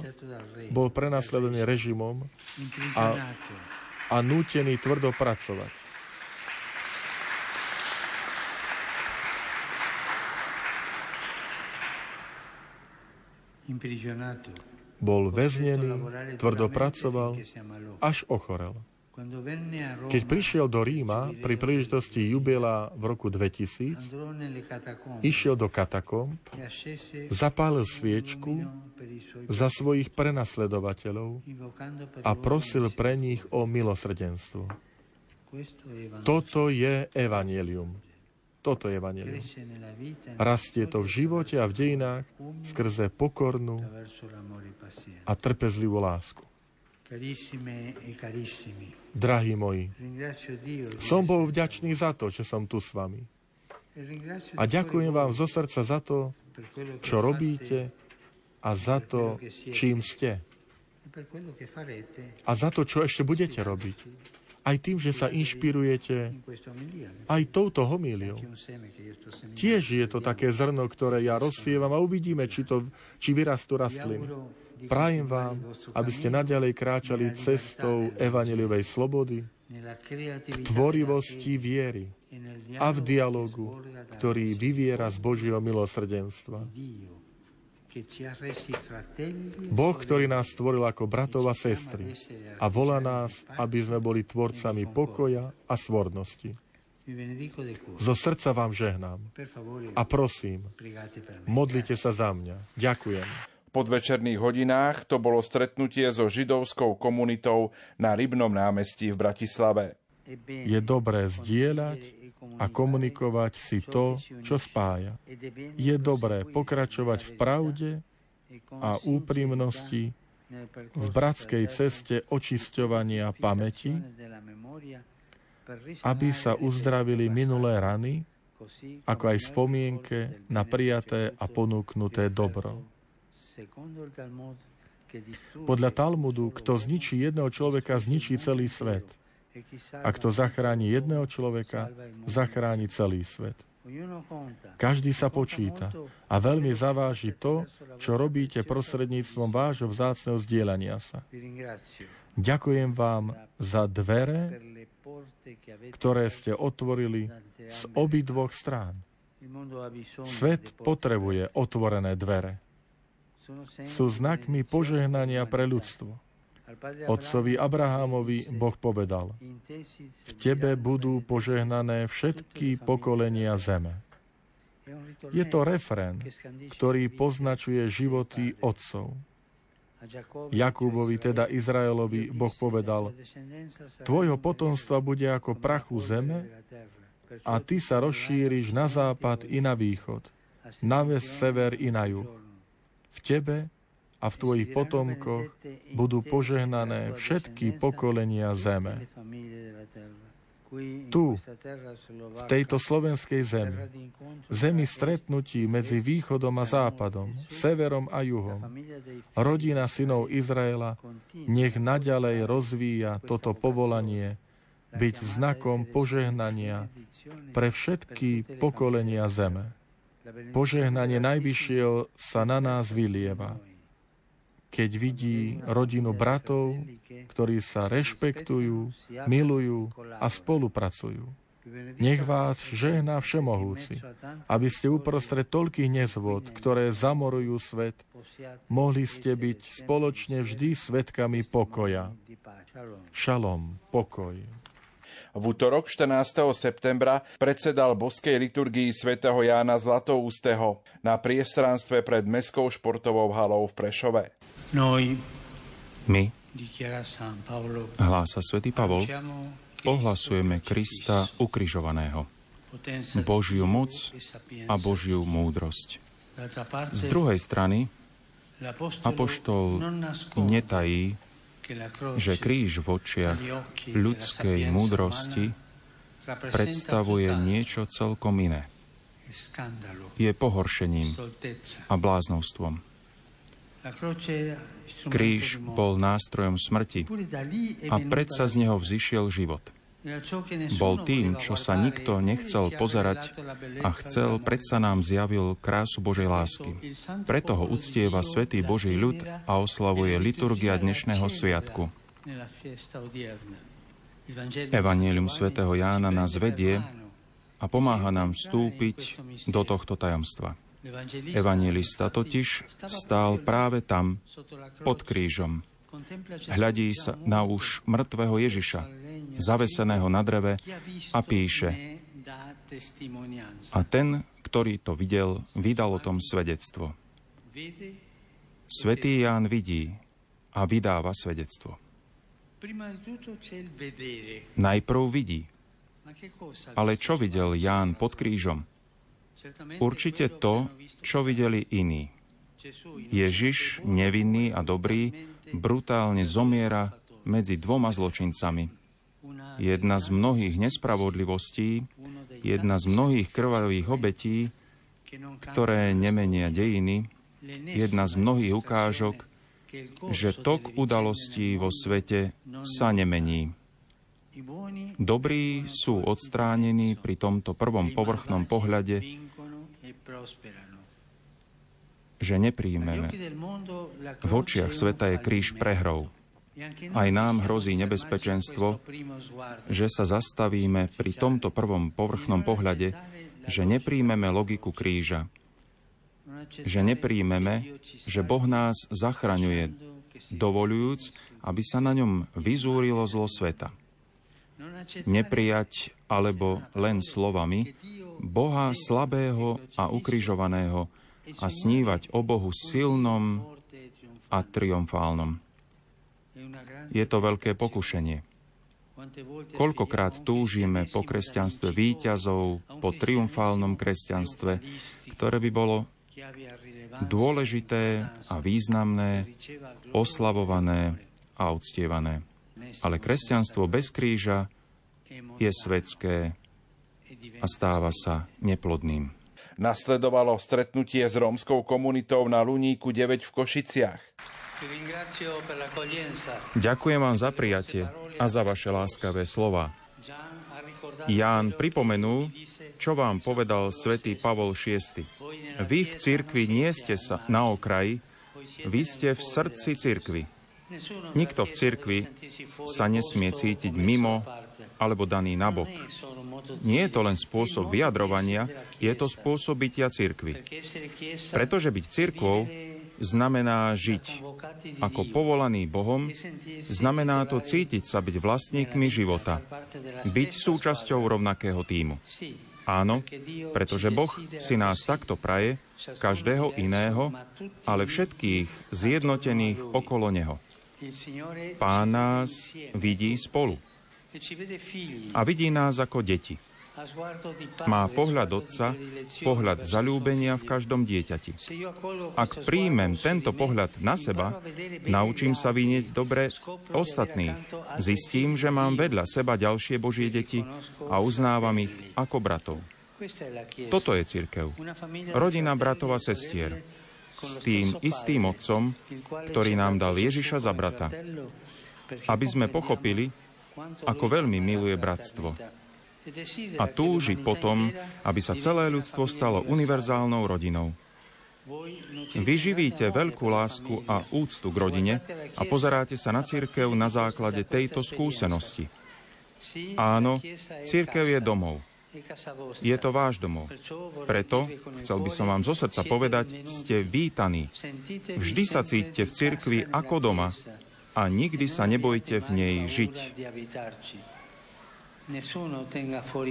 bol prenasledovaný režimom a, a nútený tvrdo pracovať. Bol väznený, tvrdo pracoval, až ochorel. Keď prišiel do Ríma pri príležitosti jubiela v roku 2000, išiel do katakomb, zapálil sviečku za svojich prenasledovateľov a prosil pre nich o milosrdenstvo. Toto je evanelium. Toto je evanelium. Rastie to v živote a v dejinách skrze pokornú a trpezlivú lásku. Drahí moji, som bol vďačný za to, že som tu s vami. A ďakujem vám zo srdca za to, čo robíte a za to, čím ste. A za to, čo ešte budete robiť. Aj tým, že sa inšpirujete aj touto homíliou. Tiež je to také zrno, ktoré ja rozsievam a uvidíme, či, to, či vyrastú rastliny. Prajem vám, aby ste naďalej kráčali cestou evaneliovej slobody, v tvorivosti viery a v dialogu, ktorý vyviera z Božieho milosrdenstva. Boh, ktorý nás stvoril ako bratov a sestry a volá nás, aby sme boli tvorcami pokoja a svornosti. Zo srdca vám žehnám a prosím, modlite sa za mňa. Ďakujem podvečerných hodinách to bolo stretnutie so židovskou komunitou na Rybnom námestí v Bratislave. Je dobré zdieľať a komunikovať si to, čo spája. Je dobré pokračovať v pravde a úprimnosti v bratskej ceste očisťovania pamäti, aby sa uzdravili minulé rany, ako aj spomienke na prijaté a ponúknuté dobro. Podľa Talmudu, kto zničí jedného človeka, zničí celý svet. A kto zachráni jedného človeka, zachráni celý svet. Každý sa počíta a veľmi zaváži to, čo robíte prostredníctvom vášho vzácného zdieľania sa. Ďakujem vám za dvere, ktoré ste otvorili z obidvoch strán. Svet potrebuje otvorené dvere. Sú znakmi požehnania pre ľudstvo. Otcovi Abrahámovi Boh povedal, v tebe budú požehnané všetky pokolenia zeme. Je to refrén, ktorý poznačuje životy otcov. Jakubovi, teda Izraelovi, Boh povedal, tvojho potomstva bude ako prachu zeme a ty sa rozšíriš na západ i na východ, na ves, sever i na juh. V tebe a v tvojich potomkoch budú požehnané všetky pokolenia zeme. Tu, v tejto slovenskej zemi, zemi stretnutí medzi východom a západom, severom a juhom, rodina synov Izraela nech naďalej rozvíja toto povolanie byť znakom požehnania pre všetky pokolenia zeme. Požehnanie Najvyššieho sa na nás vylieva keď vidí rodinu bratov, ktorí sa rešpektujú, milujú a spolupracujú. Nech vás žehná všemohúci, aby ste uprostred toľkých nezvod, ktoré zamorujú svet, mohli ste byť spoločne vždy svetkami pokoja. Šalom, pokoj. V útorok 14. septembra predsedal boskej liturgii svätého Jána Zlatoústeho na priestranstve pred Mestskou športovou halou v Prešove. My, hlása svätý Pavol, ohlasujeme Krista ukrižovaného, Božiu moc a Božiu múdrosť. Z druhej strany, Apoštol netají, že kríž v očiach ľudskej múdrosti predstavuje niečo celkom iné. Je pohoršením a bláznovstvom. Kríž bol nástrojom smrti a predsa z neho vzýšiel život. Bol tým, čo sa nikto nechcel pozerať a chcel, predsa nám zjavil krásu Božej lásky. Preto ho uctieva Svetý Boží ľud a oslavuje liturgia dnešného sviatku. Evangelium svätého Jána nás vedie a pomáha nám vstúpiť do tohto tajomstva. Evangelista totiž stál práve tam, pod krížom. Hľadí sa na už mŕtvého Ježiša, zaveseného na dreve a píše A ten, ktorý to videl, vydal o tom svedectvo. Svetý Ján vidí a vydáva svedectvo. Najprv vidí. Ale čo videl Ján pod krížom? Určite to, čo videli iní. Ježiš, nevinný a dobrý, brutálne zomiera medzi dvoma zločincami. Jedna z mnohých nespravodlivostí, jedna z mnohých krvavých obetí, ktoré nemenia dejiny, jedna z mnohých ukážok, že tok udalostí vo svete sa nemení. Dobrí sú odstránení pri tomto prvom povrchnom pohľade že nepríjmeme. V očiach sveta je kríž prehrou. Aj nám hrozí nebezpečenstvo, že sa zastavíme pri tomto prvom povrchnom pohľade, že nepríjmeme logiku kríža, že nepríjmeme, že Boh nás zachraňuje, dovolujúc, aby sa na ňom vyzúrilo zlo sveta. Neprijať alebo len slovami Boha slabého a ukrižovaného a snívať o Bohu silnom a triumfálnom. Je to veľké pokušenie. Koľkokrát túžime po kresťanstve výťazov, po triumfálnom kresťanstve, ktoré by bolo dôležité a významné, oslavované a uctievané. Ale kresťanstvo bez kríža je svetské a stáva sa neplodným. Nasledovalo stretnutie s rómskou komunitou na Luníku 9 v Košiciach. Ďakujem vám za prijatie a za vaše láskavé slova. Ján pripomenul, čo vám povedal svätý Pavol VI. Vy v cirkvi nie ste sa na okraji, vy ste v srdci cirkvi. Nikto v cirkvi sa nesmie cítiť mimo alebo daný nabok. Nie je to len spôsob vyjadrovania, je to spôsob bytia cirkvi. Pretože byť cirkvou znamená žiť. Ako povolaný Bohom, znamená to cítiť sa byť vlastníkmi života. Byť súčasťou rovnakého týmu. Áno, pretože Boh si nás takto praje, každého iného, ale všetkých zjednotených okolo Neho. Pán nás vidí spolu. A vidí nás ako deti. Má pohľad otca, pohľad zalúbenia v každom dieťati. Ak príjmem tento pohľad na seba, naučím sa vynieť dobre ostatných. Zistím, že mám vedľa seba ďalšie Božie deti a uznávam ich ako bratov. Toto je církev. Rodina bratov a sestier. S tým istým otcom, ktorý nám dal Ježiša za brata. Aby sme pochopili, ako veľmi miluje bratstvo a túži potom, aby sa celé ľudstvo stalo univerzálnou rodinou. Vy živíte veľkú lásku a úctu k rodine a pozeráte sa na církev na základe tejto skúsenosti. Áno, církev je domov. Je to váš domov. Preto, chcel by som vám zo srdca povedať, ste vítaní. Vždy sa cítite v cirkvi ako doma a nikdy sa nebojte v nej žiť.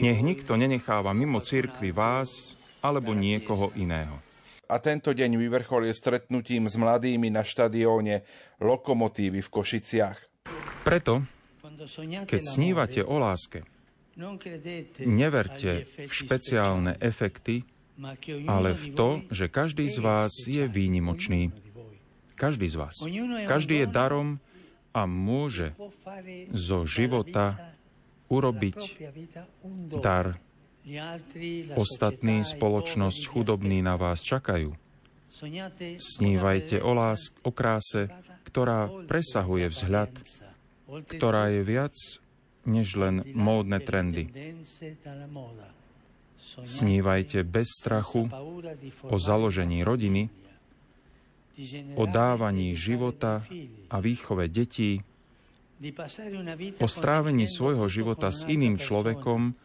Nech nikto nenecháva mimo cirkvi vás alebo niekoho iného. A tento deň vyvrcholil stretnutím s mladými na štadióne Lokomotívy v Košiciach. Preto, keď snívate o láske, neverte v špeciálne efekty, ale v to, že každý z vás je výnimočný. Každý z vás. Každý je darom a môže zo života urobiť dar. Ostatní spoločnosť chudobní na vás čakajú. Snívajte o lásk, o kráse, ktorá presahuje vzhľad, ktorá je viac než len módne trendy. Snívajte bez strachu o založení rodiny, o dávaní života a výchove detí, o strávení svojho života s iným človekom,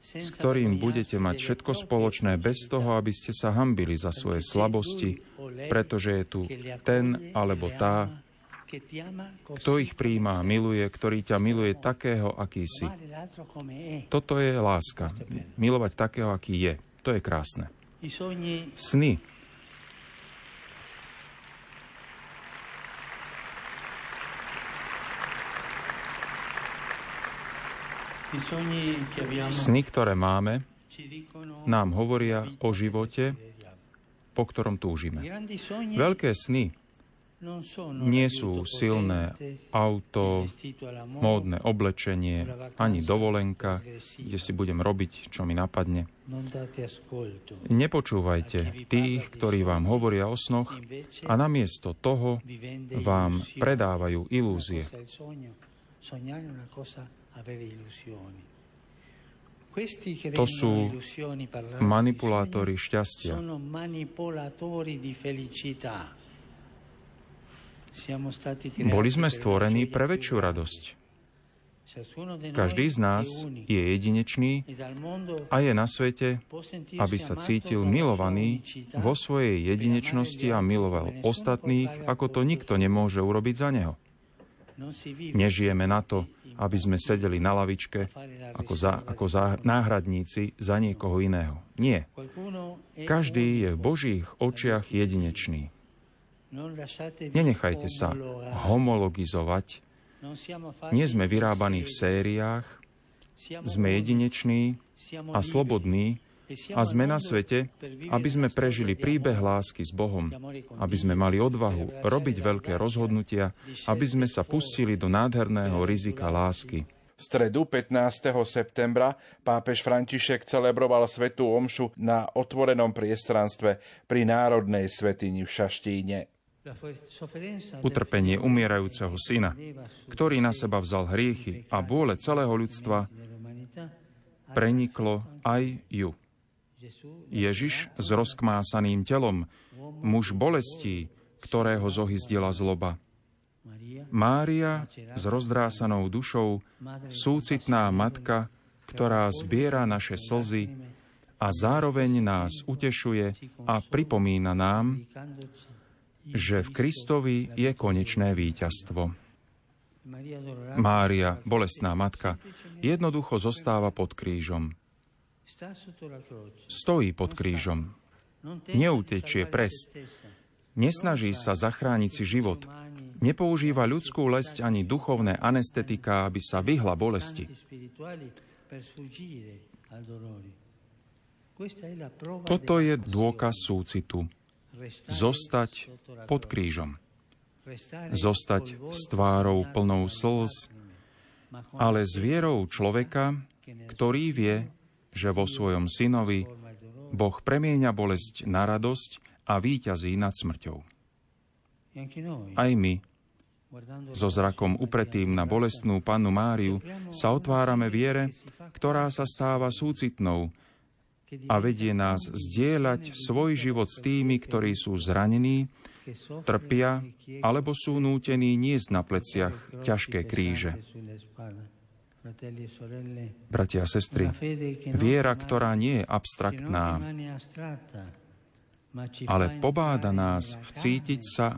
s ktorým budete mať všetko spoločné bez toho, aby ste sa hambili za svoje slabosti, pretože je tu ten alebo tá, kto ich príjma miluje, ktorý ťa miluje takého, aký si. Toto je láska. Milovať takého, aký je. To je krásne. Sny Sny, ktoré máme, nám hovoria o živote, po ktorom túžime. Veľké sny nie sú silné auto, módne oblečenie, ani dovolenka, kde si budem robiť, čo mi napadne. Nepočúvajte tých, ktorí vám hovoria o snoch a namiesto toho vám predávajú ilúzie. To sú manipulátori šťastia. Boli sme stvorení pre väčšiu radosť. Každý z nás je jedinečný a je na svete, aby sa cítil milovaný vo svojej jedinečnosti a miloval ostatných, ako to nikto nemôže urobiť za neho. Nežijeme na to, aby sme sedeli na lavičke ako, za, ako za, náhradníci za niekoho iného. Nie. Každý je v Božích očiach jedinečný. Nenechajte sa homologizovať. Nie sme vyrábaní v sériách, sme jedineční a slobodní a sme na svete, aby sme prežili príbeh lásky s Bohom, aby sme mali odvahu robiť veľké rozhodnutia, aby sme sa pustili do nádherného rizika lásky. V stredu 15. septembra pápež František celebroval svetú omšu na otvorenom priestranstve pri Národnej svetini v Šaštíne. Utrpenie umierajúceho syna, ktorý na seba vzal hriechy a bôle celého ľudstva, preniklo aj ju. Ježiš s rozkmásaným telom, muž bolestí, ktorého zohyzdila zloba. Mária s rozdrásanou dušou, súcitná matka, ktorá zbiera naše slzy a zároveň nás utešuje a pripomína nám, že v Kristovi je konečné víťazstvo. Mária, bolestná matka, jednoducho zostáva pod krížom. Stojí pod krížom. Neutečie pres. Nesnaží sa zachrániť si život. Nepoužíva ľudskú lesť ani duchovné anestetika, aby sa vyhla bolesti. Toto je dôkaz súcitu zostať pod krížom. Zostať s tvárou plnou slz, ale s vierou človeka, ktorý vie, že vo svojom synovi Boh premieňa bolesť na radosť a víťazí nad smrťou. Aj my, so zrakom upretým na bolestnú pannu Máriu, sa otvárame viere, ktorá sa stáva súcitnou a vedie nás zdieľať svoj život s tými, ktorí sú zranení, trpia alebo sú nútení niesť na pleciach ťažké kríže. Bratia a sestry, viera, ktorá nie je abstraktná, ale pobáda nás vcítiť sa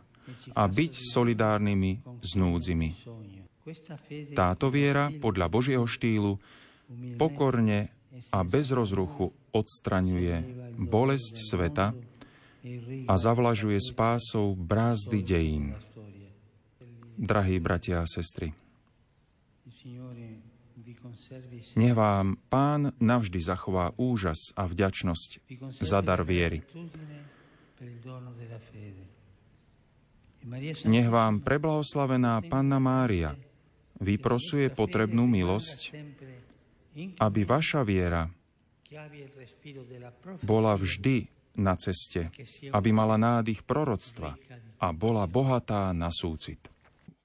a byť solidárnymi s núdzimi. Táto viera podľa Božieho štýlu pokorne a bez rozruchu odstraňuje bolesť sveta a zavlažuje spásou brázdy dejín. Drahí bratia a sestry, nech vám Pán navždy zachová úžas a vďačnosť za dar viery. Nech vám preblahoslavená Panna Mária vyprosuje potrebnú milosť, aby vaša viera bola vždy na ceste, aby mala nádych proroctva a bola bohatá na súcit.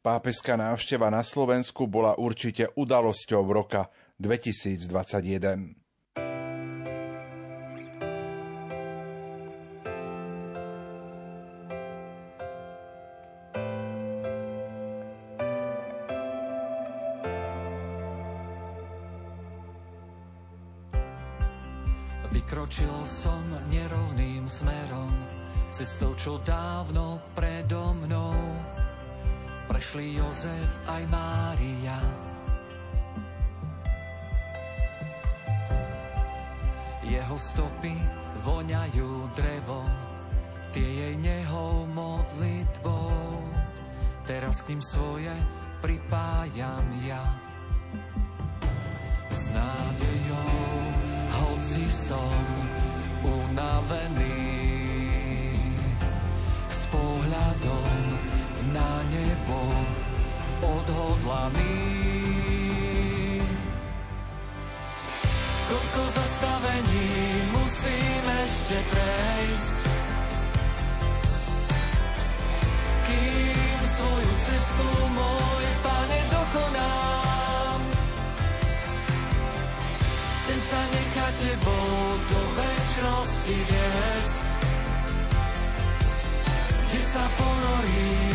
Pápeská návšteva na Slovensku bola určite udalosťou roka 2021. väčšnosti viesť, kde sa ponorím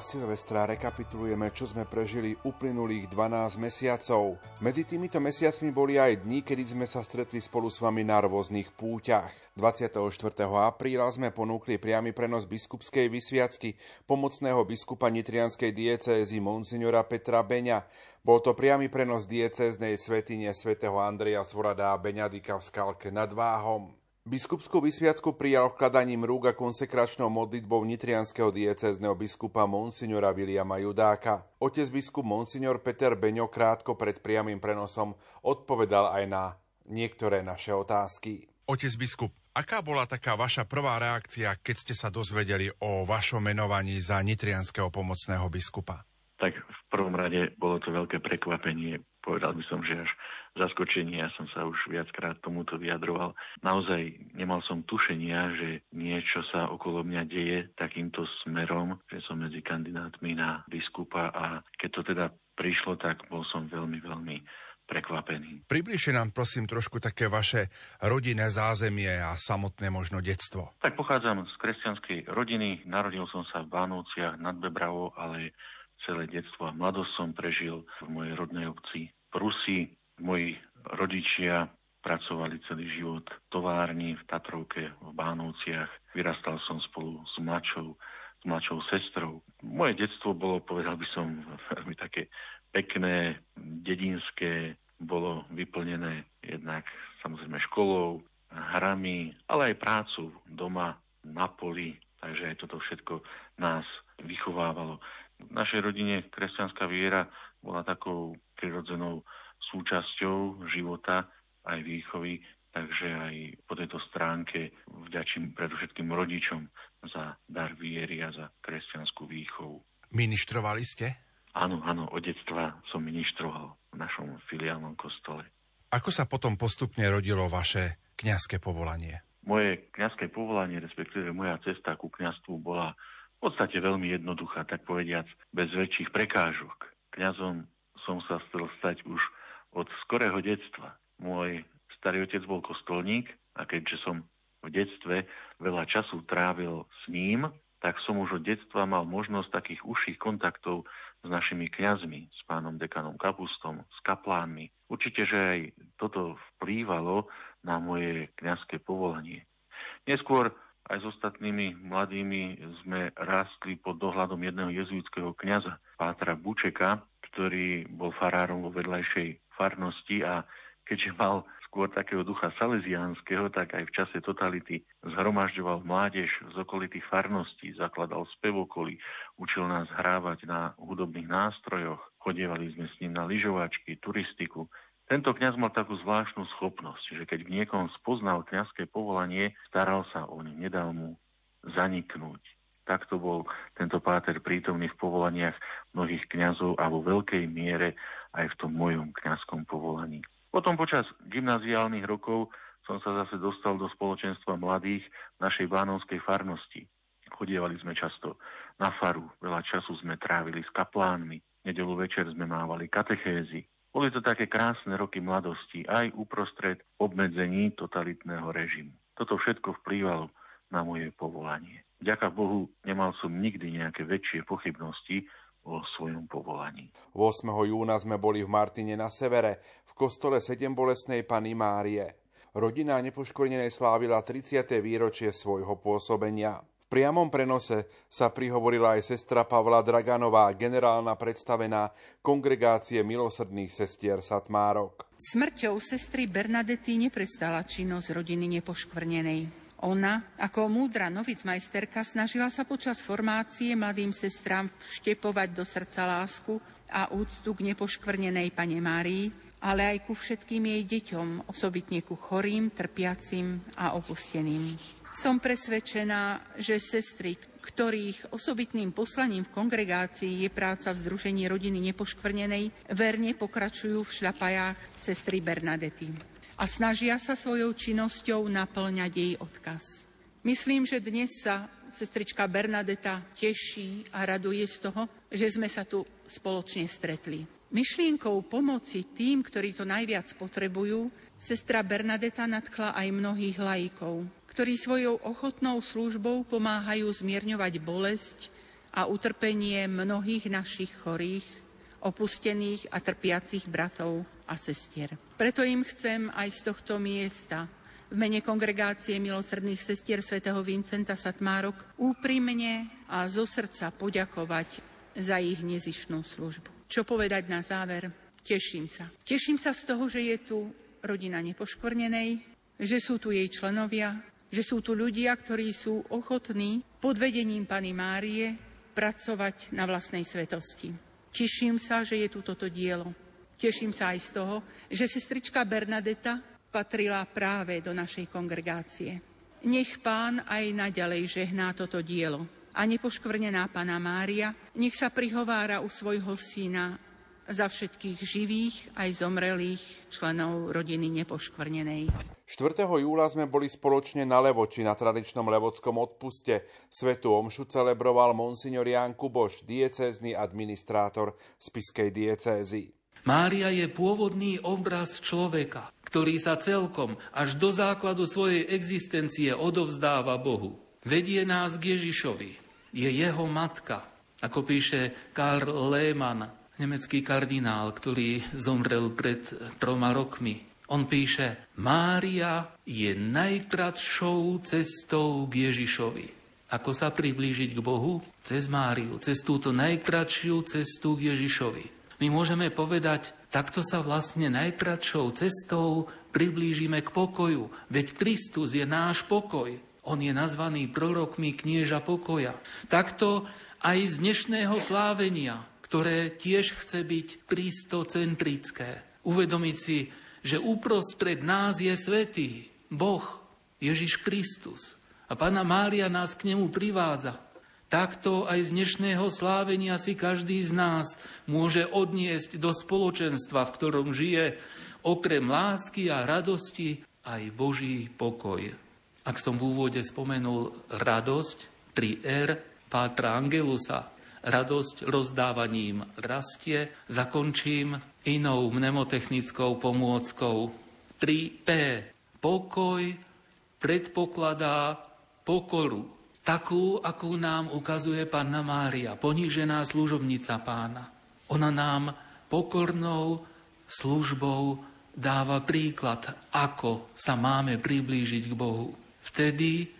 Na Silvestra rekapitulujeme, čo sme prežili uplynulých 12 mesiacov. Medzi týmito mesiacmi boli aj dni, kedy sme sa stretli spolu s vami na rôznych púťach. 24. apríla sme ponúkli priamy prenos biskupskej vysviacky pomocného biskupa nitrianskej diecézy Monsignora Petra Beňa. Bol to priamy prenos diecéznej svetine svätého Andreja Svorada Beňadika v Skalke nad Váhom. Biskupskú vysviacku prijal vkladaním rúk a konsekračnou modlitbou nitrianského diecézneho biskupa Monsignora Viliama Judáka. Otec biskup Monsignor Peter Beňo krátko pred priamým prenosom odpovedal aj na niektoré naše otázky. Otec biskup, aká bola taká vaša prvá reakcia, keď ste sa dozvedeli o vašom menovaní za nitrianského pomocného biskupa? Tak prvom rade bolo to veľké prekvapenie. Povedal by som, že až zaskočenie, ja som sa už viackrát tomuto vyjadroval. Naozaj nemal som tušenia, že niečo sa okolo mňa deje takýmto smerom, že som medzi kandidátmi na biskupa a keď to teda prišlo, tak bol som veľmi, veľmi prekvapený. Približte nám prosím trošku také vaše rodinné zázemie a samotné možno detstvo. Tak pochádzam z kresťanskej rodiny, narodil som sa v Bánovciach nad Bebravou, ale celé detstvo a mladosť som prežil v mojej rodnej obci Prusy, Moji rodičia pracovali celý život v továrni v Tatrovke v Bánovciach. Vyrastal som spolu s mladšou, s mladšou sestrou. Moje detstvo bolo, povedal by som, veľmi také pekné, dedinské, bolo vyplnené jednak samozrejme školou, hrami, ale aj prácu doma, na poli, takže aj toto všetko nás vychovávalo. V našej rodine kresťanská viera bola takou prirodzenou súčasťou života aj výchovy, takže aj po tejto stránke vďačím predovšetkým rodičom za dar viery a za kresťanskú výchovu. Ministrovali ste? Áno, áno, od detstva som ministroval v našom filiálnom kostole. Ako sa potom postupne rodilo vaše kňazské povolanie? Moje kňazské povolanie, respektíve moja cesta ku kňastvu bola v podstate veľmi jednoduchá, tak povediac, bez väčších prekážok. Kňazom som sa chcel stať už od skorého detstva. Môj starý otec bol kostolník a keďže som v detstve veľa času trávil s ním, tak som už od detstva mal možnosť takých užších kontaktov s našimi kňazmi, s pánom dekanom Kapustom, s kaplánmi. Určite, že aj toto vplývalo na moje kňazské povolanie. Neskôr aj s ostatnými mladými sme rástli pod dohľadom jedného jezuitského kňaza, Pátra Bučeka, ktorý bol farárom vo vedľajšej farnosti a keďže mal skôr takého ducha salesiánskeho, tak aj v čase totality zhromažďoval mládež z okolitých farností, zakladal spevokoly, učil nás hrávať na hudobných nástrojoch, chodievali sme s ním na lyžovačky, turistiku. Tento kňaz mal takú zvláštnu schopnosť, že keď v niekom spoznal kňazské povolanie, staral sa o ne, nedal mu zaniknúť. Takto bol tento páter prítomný v povolaniach mnohých kňazov a vo veľkej miere aj v tom mojom kňazskom povolaní. Potom počas gymnaziálnych rokov som sa zase dostal do spoločenstva mladých našej bánovskej farnosti. Chodievali sme často na faru, veľa času sme trávili s kaplánmi, nedelu večer sme mávali katechézy. Boli to také krásne roky mladosti, aj uprostred obmedzení totalitného režimu. Toto všetko vplývalo na moje povolanie. Ďaká Bohu, nemal som nikdy nejaké väčšie pochybnosti o svojom povolaní. 8. júna sme boli v Martine na severe, v kostole sedem bolesnej Pany Márie. Rodina nepoškodenej slávila 30. výročie svojho pôsobenia. Priamom prenose sa prihovorila aj sestra Pavla Draganová, generálna predstavená Kongregácie milosrdných sestier Satmárok. Smrťou sestry Bernadety neprestala činnosť rodiny nepoškvrnenej. Ona, ako múdra majsterka, snažila sa počas formácie mladým sestrám vštepovať do srdca lásku a úctu k nepoškvrnenej pane Márii, ale aj ku všetkým jej deťom, osobitne ku chorým, trpiacim a opusteným. Som presvedčená, že sestry, ktorých osobitným poslaním v kongregácii je práca v Združení rodiny nepoškvrnenej, verne pokračujú v šľapajách sestry Bernadety a snažia sa svojou činnosťou naplňať jej odkaz. Myslím, že dnes sa sestrička Bernadeta teší a raduje z toho, že sme sa tu spoločne stretli. Myšlienkou pomoci tým, ktorí to najviac potrebujú, sestra Bernadeta nadchla aj mnohých laikov, ktorí svojou ochotnou službou pomáhajú zmierňovať bolesť a utrpenie mnohých našich chorých, opustených a trpiacich bratov a sestier. Preto im chcem aj z tohto miesta v mene kongregácie milosrdných sestier svätého Vincenta Satmárok úprimne a zo srdca poďakovať za ich nezišnú službu. Čo povedať na záver? Teším sa. Teším sa z toho, že je tu rodina nepoškvrnenej, že sú tu jej členovia, že sú tu ľudia, ktorí sú ochotní pod vedením Pany Márie pracovať na vlastnej svetosti. Teším sa, že je tu toto dielo. Teším sa aj z toho, že sestrička Bernadeta patrila práve do našej kongregácie. Nech pán aj naďalej žehná toto dielo. A nepoškvrnená pána Mária, nech sa prihovára u svojho syna za všetkých živých aj zomrelých členov rodiny nepoškvrnenej. 4. júla sme boli spoločne na Levoči na tradičnom levockom odpuste. Svetu omšu celebroval monsignor Ján Kuboš, diecézny administrátor Spiskej diecézy. Mária je pôvodný obraz človeka, ktorý sa celkom až do základu svojej existencie odovzdáva Bohu. Vedie nás k Ježišovi. Je jeho matka, ako píše Karl Lehmann, nemecký kardinál, ktorý zomrel pred troma rokmi. On píše, Mária je najkratšou cestou k Ježišovi. Ako sa priblížiť k Bohu? Cez Máriu, cez túto najkratšiu cestu k Ježišovi. My môžeme povedať, takto sa vlastne najkratšou cestou priblížime k pokoju, veď Kristus je náš pokoj. On je nazvaný prorokmi knieža pokoja. Takto aj z dnešného slávenia ktoré tiež chce byť kristocentrické. Uvedomiť si, že uprostred nás je svetý Boh, Ježiš Kristus. A Pána Mária nás k nemu privádza. Takto aj z dnešného slávenia si každý z nás môže odniesť do spoločenstva, v ktorom žije okrem lásky a radosti aj Boží pokoj. Ak som v úvode spomenul radosť, 3R, Pátra Angelusa, radosť rozdávaním rastie, zakončím inou mnemotechnickou pomôckou. 3P. Pokoj predpokladá pokoru. Takú, akú nám ukazuje Panna Mária, ponížená služobnica pána. Ona nám pokornou službou dáva príklad, ako sa máme priblížiť k Bohu. Vtedy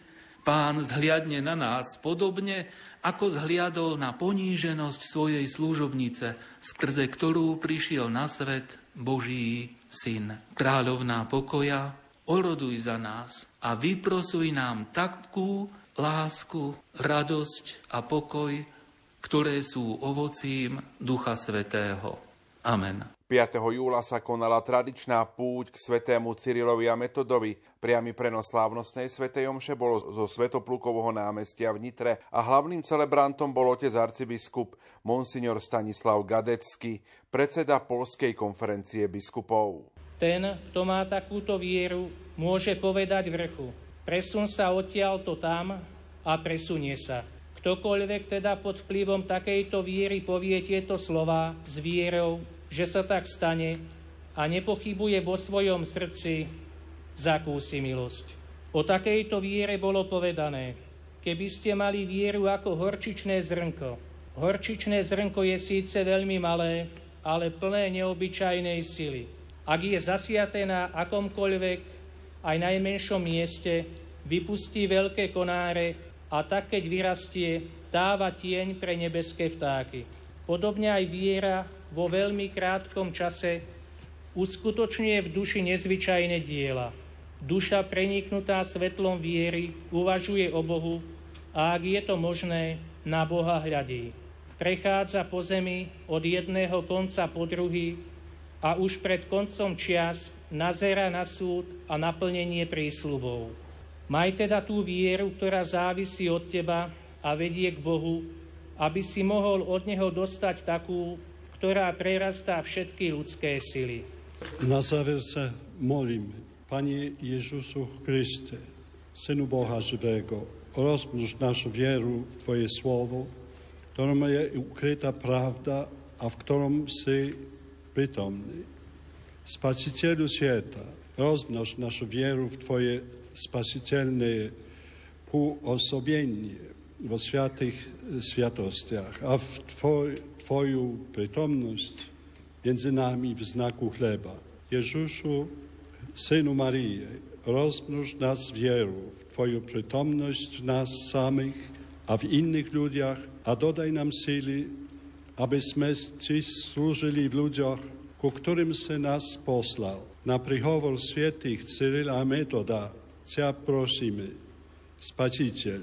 pán zhliadne na nás podobne, ako zhliadol na poníženosť svojej služobnice, skrze ktorú prišiel na svet Boží Syn. Kráľovná pokoja, oroduj za nás a vyprosuj nám takú lásku, radosť a pokoj, ktoré sú ovocím Ducha Svetého. Amen. 5. júla sa konala tradičná púť k svetému Cyrilovi a Metodovi. Priamy prenos slávnostnej svetej omše bol zo Svetoplukovho námestia v Nitre a hlavným celebrantom bol otec arcibiskup Monsignor Stanislav Gadecký, predseda Polskej konferencie biskupov. Ten, kto má takúto vieru, môže povedať vrchu. Presun sa odtiaľto tam a presunie sa. Ktokoľvek teda pod vplyvom takejto viery povie tieto slova s vierou, že sa tak stane a nepochybuje vo svojom srdci, zakúsi milosť. O takejto viere bolo povedané, keby ste mali vieru ako horčičné zrnko. Horčičné zrnko je síce veľmi malé, ale plné neobyčajnej sily. Ak je zasiaté na akomkoľvek, aj najmenšom mieste, vypustí veľké konáre a tak, keď vyrastie, dáva tieň pre nebeské vtáky. Podobne aj viera vo veľmi krátkom čase uskutočňuje v duši nezvyčajné diela. Duša preniknutá svetlom viery uvažuje o Bohu a ak je to možné, na Boha hľadí. Prechádza po zemi od jedného konca po druhý a už pred koncom čias nazera na súd a naplnenie prísľubov. Maj teda tú vieru, ktorá závisí od teba a vedie k Bohu, aby si mohol od Neho dostať takú, ktorá prerastá všetky ľudské sily. Na záver sa molíme. Panie Jezusu Chryste, Synu Boha żywego, rozmnóż naszą wierę w Twoje Słowo, w którym jest ukryta prawda, a w którym Ty przytomny. Spasicielu świata, rozmnoż naszą wierę w Twoje spasicielne półosobienie w świętych światostiach, a w Twoje Twoją przytomność między nami w znaku chleba. Jezusu, Synu Marii, rozmnóż nas wierą Twoją przytomność w nas samych, a w innych ludziach, a dodaj nam siły, abyśmy Ci służyli w ludziach, ku którym Sy nas poslał. Na przychowor świętych Cyryla a Metoda Cię prosimy, Spaciciel,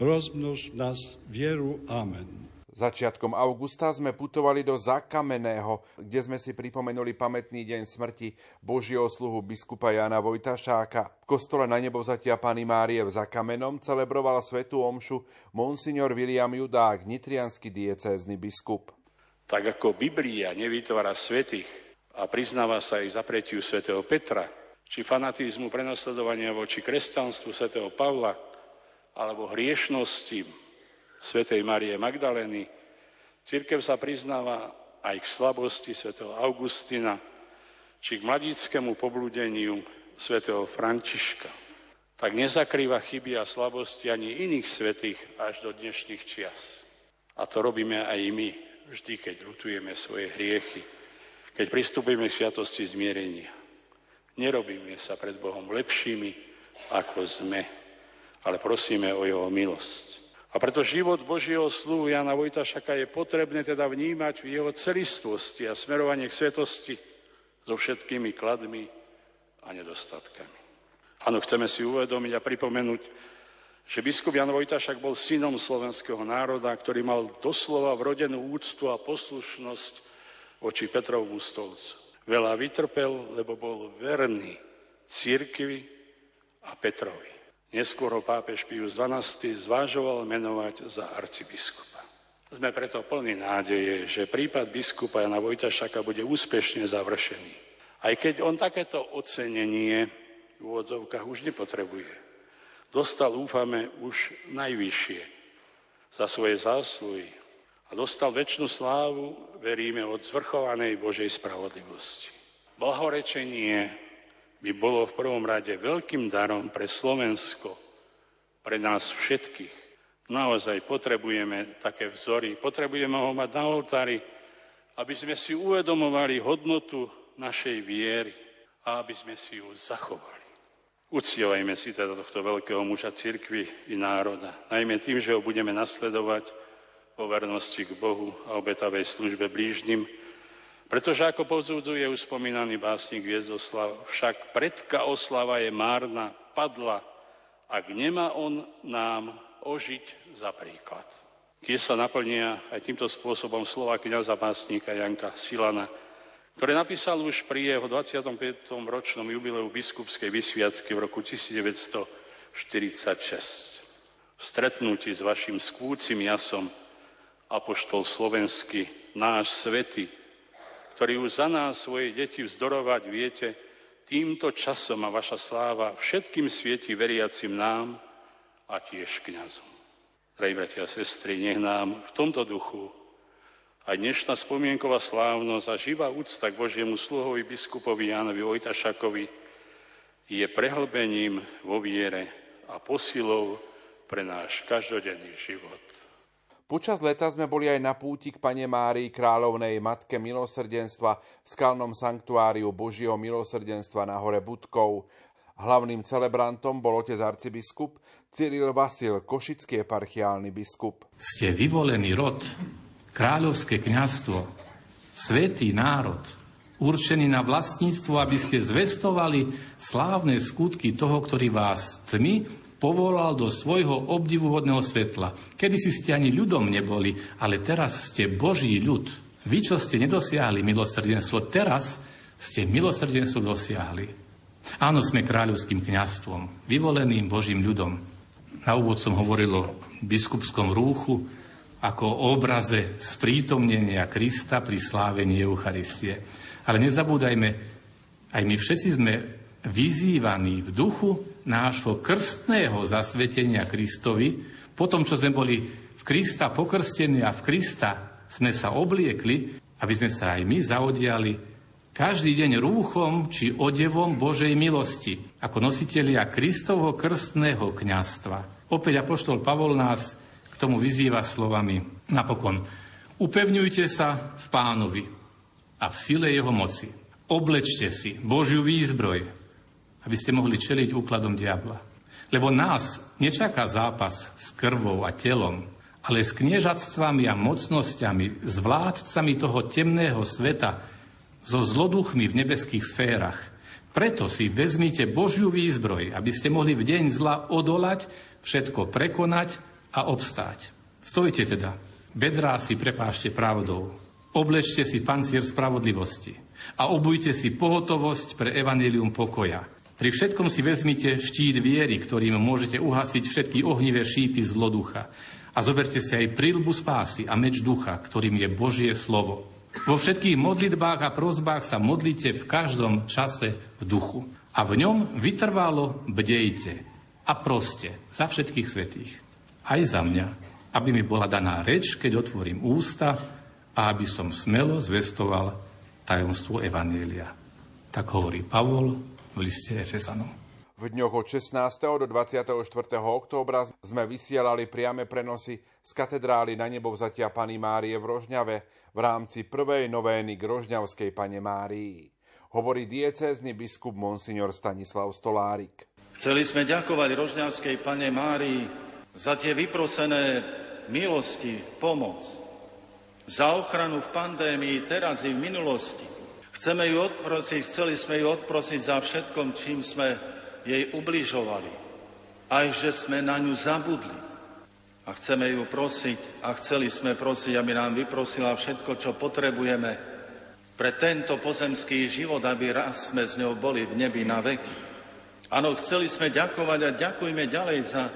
rozmnóż nas wieru. Amen. Začiatkom augusta sme putovali do Zakameného, kde sme si pripomenuli pamätný deň smrti Božieho sluhu biskupa Jana Vojtašáka. V kostole na nebovzatia Pany Márie v Zakamenom celebroval svetú omšu monsignor William Judák, nitrianský diecézny biskup. Tak ako Biblia nevytvára svetých a priznáva sa aj zapretiu svätého Petra, či fanatizmu prenasledovania voči kresťanstvu svätého Pavla, alebo hriešnosti svätej Marie Magdalény, církev sa priznáva aj k slabosti svätého Augustina, či k mladíckému poblúdeniu svätého Františka. Tak nezakrýva chyby a slabosti ani iných svetých až do dnešných čias. A to robíme aj my, vždy, keď lutujeme svoje hriechy, keď pristupujeme k sviatosti zmierenia. Nerobíme sa pred Bohom lepšími, ako sme, ale prosíme o Jeho milosť. A preto život Božieho sluhu Jana Vojtašaka je potrebné teda vnímať v jeho celistvosti a smerovanie k svetosti so všetkými kladmi a nedostatkami. Áno, chceme si uvedomiť a pripomenúť, že biskup Jan Vojtašak bol synom slovenského národa, ktorý mal doslova vrodenú úctu a poslušnosť voči Petrovmu stolcu. Veľa vytrpel, lebo bol verný církvi a Petrovi. Neskôr ho pápež Pius XII zvážoval menovať za arcibiskupa. Sme preto plní nádeje, že prípad biskupa Jana Vojtašaka bude úspešne završený. Aj keď on takéto ocenenie v úvodzovkách už nepotrebuje. Dostal, úfame, už najvyššie za svoje zásluhy a dostal väčšinu slávu, veríme, od zvrchovanej Božej spravodlivosti. Blahorečenie by bolo v prvom rade veľkým darom pre Slovensko, pre nás všetkých. Naozaj potrebujeme také vzory, potrebujeme ho mať na oltári, aby sme si uvedomovali hodnotu našej viery a aby sme si ju zachovali. Uctievajme si teda tohto veľkého muža cirkvi i národa, najmä tým, že ho budeme nasledovať o vernosti k Bohu a obetavej službe blížnym, pretože ako povzúdzuje uspomínaný básnik Viezdoslav, však predka oslava je márna, padla, ak nemá on nám ožiť za príklad. Keď sa naplnia aj týmto spôsobom slova kniaza básnika Janka Silana, ktoré napísal už pri jeho 25. ročnom jubileu biskupskej vysviacky v roku 1946. V stretnutí s vašim skúcim jasom, apoštol slovenský, náš svety, ktorý už za nás svoje deti vzdorovať viete, týmto časom a vaša sláva všetkým svieti veriacim nám a tiež kňazom. Drahí bratia a sestry, nech nám v tomto duchu a dnešná spomienková slávnosť a živá úcta k Božiemu sluhovi biskupovi Jánovi Vojtašakovi je prehlbením vo viere a posilou pre náš každodenný život. Počas leta sme boli aj na púti k Pane Márii Kráľovnej Matke milosrdenstva v skalnom sanktuáriu Božieho milosrdenstva na hore Budkov. Hlavným celebrantom bol otec arcibiskup Cyril Vasil, košický eparchiálny biskup. Ste vyvolený rod, kráľovské kňazstvo, svetý národ, určený na vlastníctvo, aby ste zvestovali slávne skutky toho, ktorý vás tmy povolal do svojho obdivuhodného svetla. Kedy si ste ani ľudom neboli, ale teraz ste Boží ľud. Vy, čo ste nedosiahli milosrdenstvo, teraz ste milosrdenstvo dosiahli. Áno, sme kráľovským kňastvom, vyvoleným Božím ľudom. Na úvod som hovoril o biskupskom rúchu, ako obraze sprítomnenia Krista pri slávení Eucharistie. Ale nezabúdajme, aj my všetci sme vyzývaní v duchu nášho krstného zasvetenia Kristovi, po tom, čo sme boli v Krista pokrstení a v Krista sme sa obliekli, aby sme sa aj my zaodiali každý deň rúchom či odevom Božej milosti, ako nositelia Kristovho krstného kňastva. Opäť Apoštol Pavol nás tomu vyzýva slovami napokon. Upevňujte sa v pánovi a v sile jeho moci. Oblečte si Božiu výzbroj, aby ste mohli čeliť úkladom diabla. Lebo nás nečaká zápas s krvou a telom, ale s kniežatstvami a mocnosťami, s vládcami toho temného sveta, so zloduchmi v nebeských sférach. Preto si vezmite Božiu výzbroj, aby ste mohli v deň zla odolať, všetko prekonať a obstáť. Stojte teda, bedrá si prepášte pravdou, oblečte si pancier spravodlivosti a obujte si pohotovosť pre evanílium pokoja. Pri všetkom si vezmite štít viery, ktorým môžete uhasiť všetky ohnivé šípy zloducha. A zoberte si aj prílbu spásy a meč ducha, ktorým je Božie slovo. Vo všetkých modlitbách a prozbách sa modlite v každom čase v duchu. A v ňom vytrvalo bdejte a proste za všetkých svetých aj za mňa, aby mi bola daná reč, keď otvorím ústa a aby som smelo zvestoval tajomstvo Evanielia. Tak hovorí Pavol v liste Efesanom. V dňoch od 16. do 24. októbra sme vysielali priame prenosy z katedrály na nebo vzatia Pany Márie v Rožňave v rámci prvej novény k Rožňavskej Pane Márii. Hovorí diecézny biskup Monsignor Stanislav Stolárik. Chceli sme ďakovať Rožňavskej Pane Márii za tie vyprosené milosti, pomoc, za ochranu v pandémii teraz i v minulosti. Chceme ju odprosiť, chceli sme ju odprosiť za všetkom, čím sme jej ubližovali. Aj že sme na ňu zabudli. A chceme ju prosiť a chceli sme prosiť, aby nám vyprosila všetko, čo potrebujeme pre tento pozemský život, aby raz sme s ňou boli v nebi na veky. Áno, chceli sme ďakovať a ďakujme ďalej za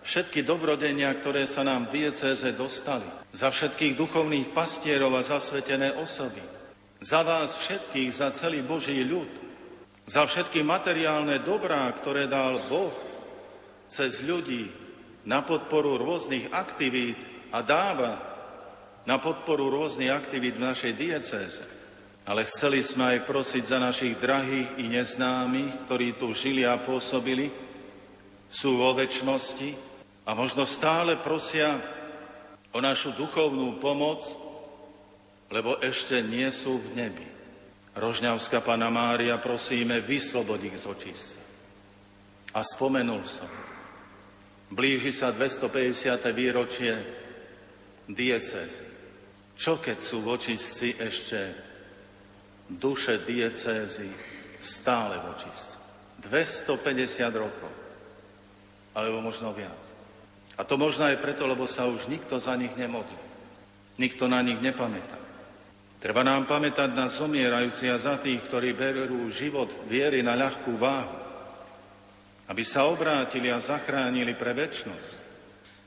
všetky dobrodenia, ktoré sa nám v diecéze dostali, za všetkých duchovných pastierov a zasvetené osoby, za vás všetkých, za celý Boží ľud, za všetky materiálne dobrá, ktoré dal Boh cez ľudí na podporu rôznych aktivít a dáva na podporu rôznych aktivít v našej diecéze. Ale chceli sme aj prosiť za našich drahých i neznámych, ktorí tu žili a pôsobili, sú vo väčšnosti, a možno stále prosia o našu duchovnú pomoc, lebo ešte nie sú v nebi. Rožňavská Pana Mária, prosíme, vyslobod ich z očistca. a spomenul som. Blíži sa 250. výročie diecézy. Čo keď sú vočistci ešte duše diecézy stále vočistci? 250 rokov, alebo možno viac. A to možno aj preto, lebo sa už nikto za nich nemodlí. Nikto na nich nepamätá. Treba nám pamätať na zomierajúci a za tých, ktorí berú život viery na ľahkú váhu, aby sa obrátili a zachránili pre väčnosť.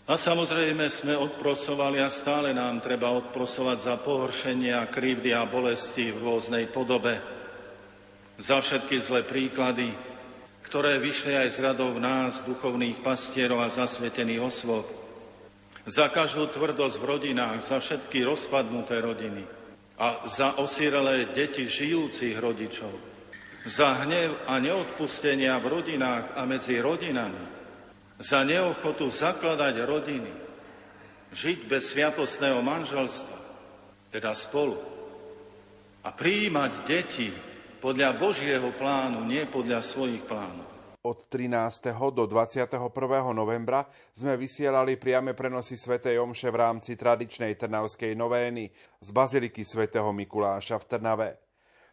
A samozrejme sme odprosovali a stále nám treba odprosovať za pohoršenia, krivdy a bolesti v rôznej podobe, za všetky zlé príklady, ktoré vyšli aj z radov nás, duchovných pastierov a zasvetených osôb. Za každú tvrdosť v rodinách, za všetky rozpadnuté rodiny a za osirelé deti žijúcich rodičov. Za hnev a neodpustenia v rodinách a medzi rodinami. Za neochotu zakladať rodiny. Žiť bez sviatostného manželstva, teda spolu. A prijímať deti podľa Božieho plánu, nie podľa svojich plánov. Od 13. do 21. novembra sme vysielali priame prenosy svätej Omše v rámci tradičnej trnavskej novény z Baziliky svätého Mikuláša v Trnave.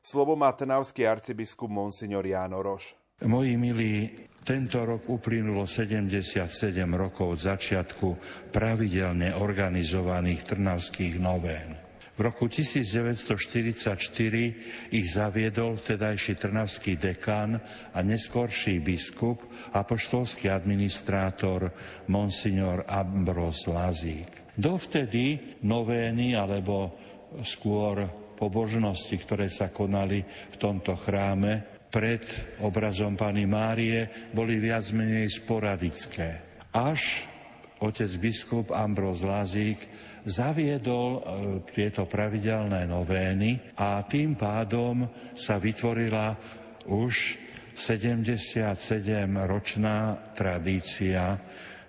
Slovo má trnavský arcibiskup Monsignor Jáno Roš. Moji milí, tento rok uplynulo 77 rokov od začiatku pravidelne organizovaných trnavských novén. Roku 1944 ich zaviedol vtedajší trnavský dekan a neskorší biskup, apoštolský administrátor Monsignor Ambros Lazík. Dovtedy novény alebo skôr pobožnosti, ktoré sa konali v tomto chráme pred obrazom Pany Márie, boli viac menej sporadické. Až otec biskup Ambros Lazík zaviedol e, tieto pravidelné novény a tým pádom sa vytvorila už 77-ročná tradícia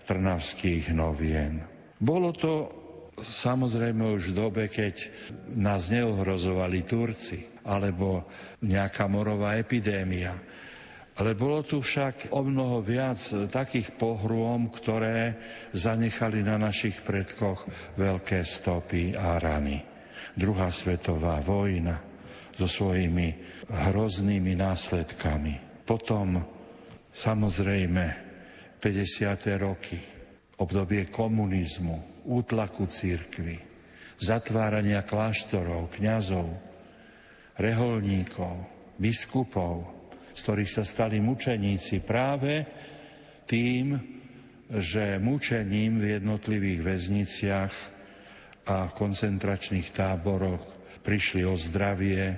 trnavských novien. Bolo to samozrejme už v dobe, keď nás neohrozovali Turci alebo nejaká morová epidémia ale bolo tu však o mnoho viac takých pohrôm, ktoré zanechali na našich predkoch veľké stopy a rany. Druhá svetová vojna so svojimi hroznými následkami. Potom samozrejme 50. roky, obdobie komunizmu, útlaku církvy, zatvárania kláštorov, kňazov, reholníkov, biskupov, z ktorých sa stali mučeníci práve tým, že mučením v jednotlivých väzniciach a koncentračných táboroch prišli o zdravie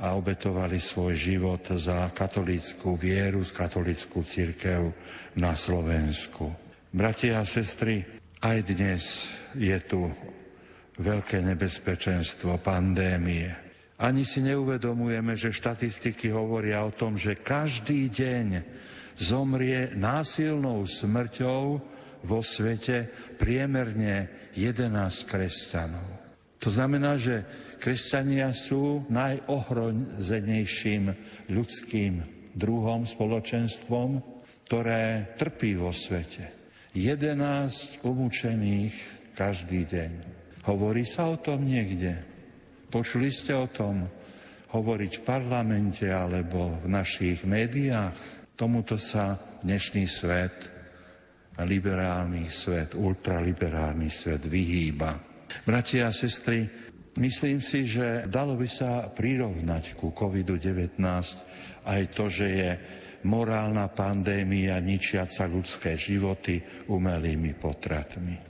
a obetovali svoj život za katolíckú vieru, z katolíckú církev na Slovensku. Bratia a sestry, aj dnes je tu veľké nebezpečenstvo pandémie. Ani si neuvedomujeme, že štatistiky hovoria o tom, že každý deň zomrie násilnou smrťou vo svete priemerne 11 kresťanov. To znamená, že kresťania sú najohrozenejším ľudským druhom, spoločenstvom, ktoré trpí vo svete. 11 umúčených každý deň. Hovorí sa o tom niekde. Počuli ste o tom hovoriť v parlamente alebo v našich médiách? Tomuto sa dnešný svet, liberálny svet, ultraliberálny svet vyhýba. Bratia a sestry, myslím si, že dalo by sa prirovnať ku COVID-19 aj to, že je morálna pandémia ničiaca ľudské životy umelými potratmi.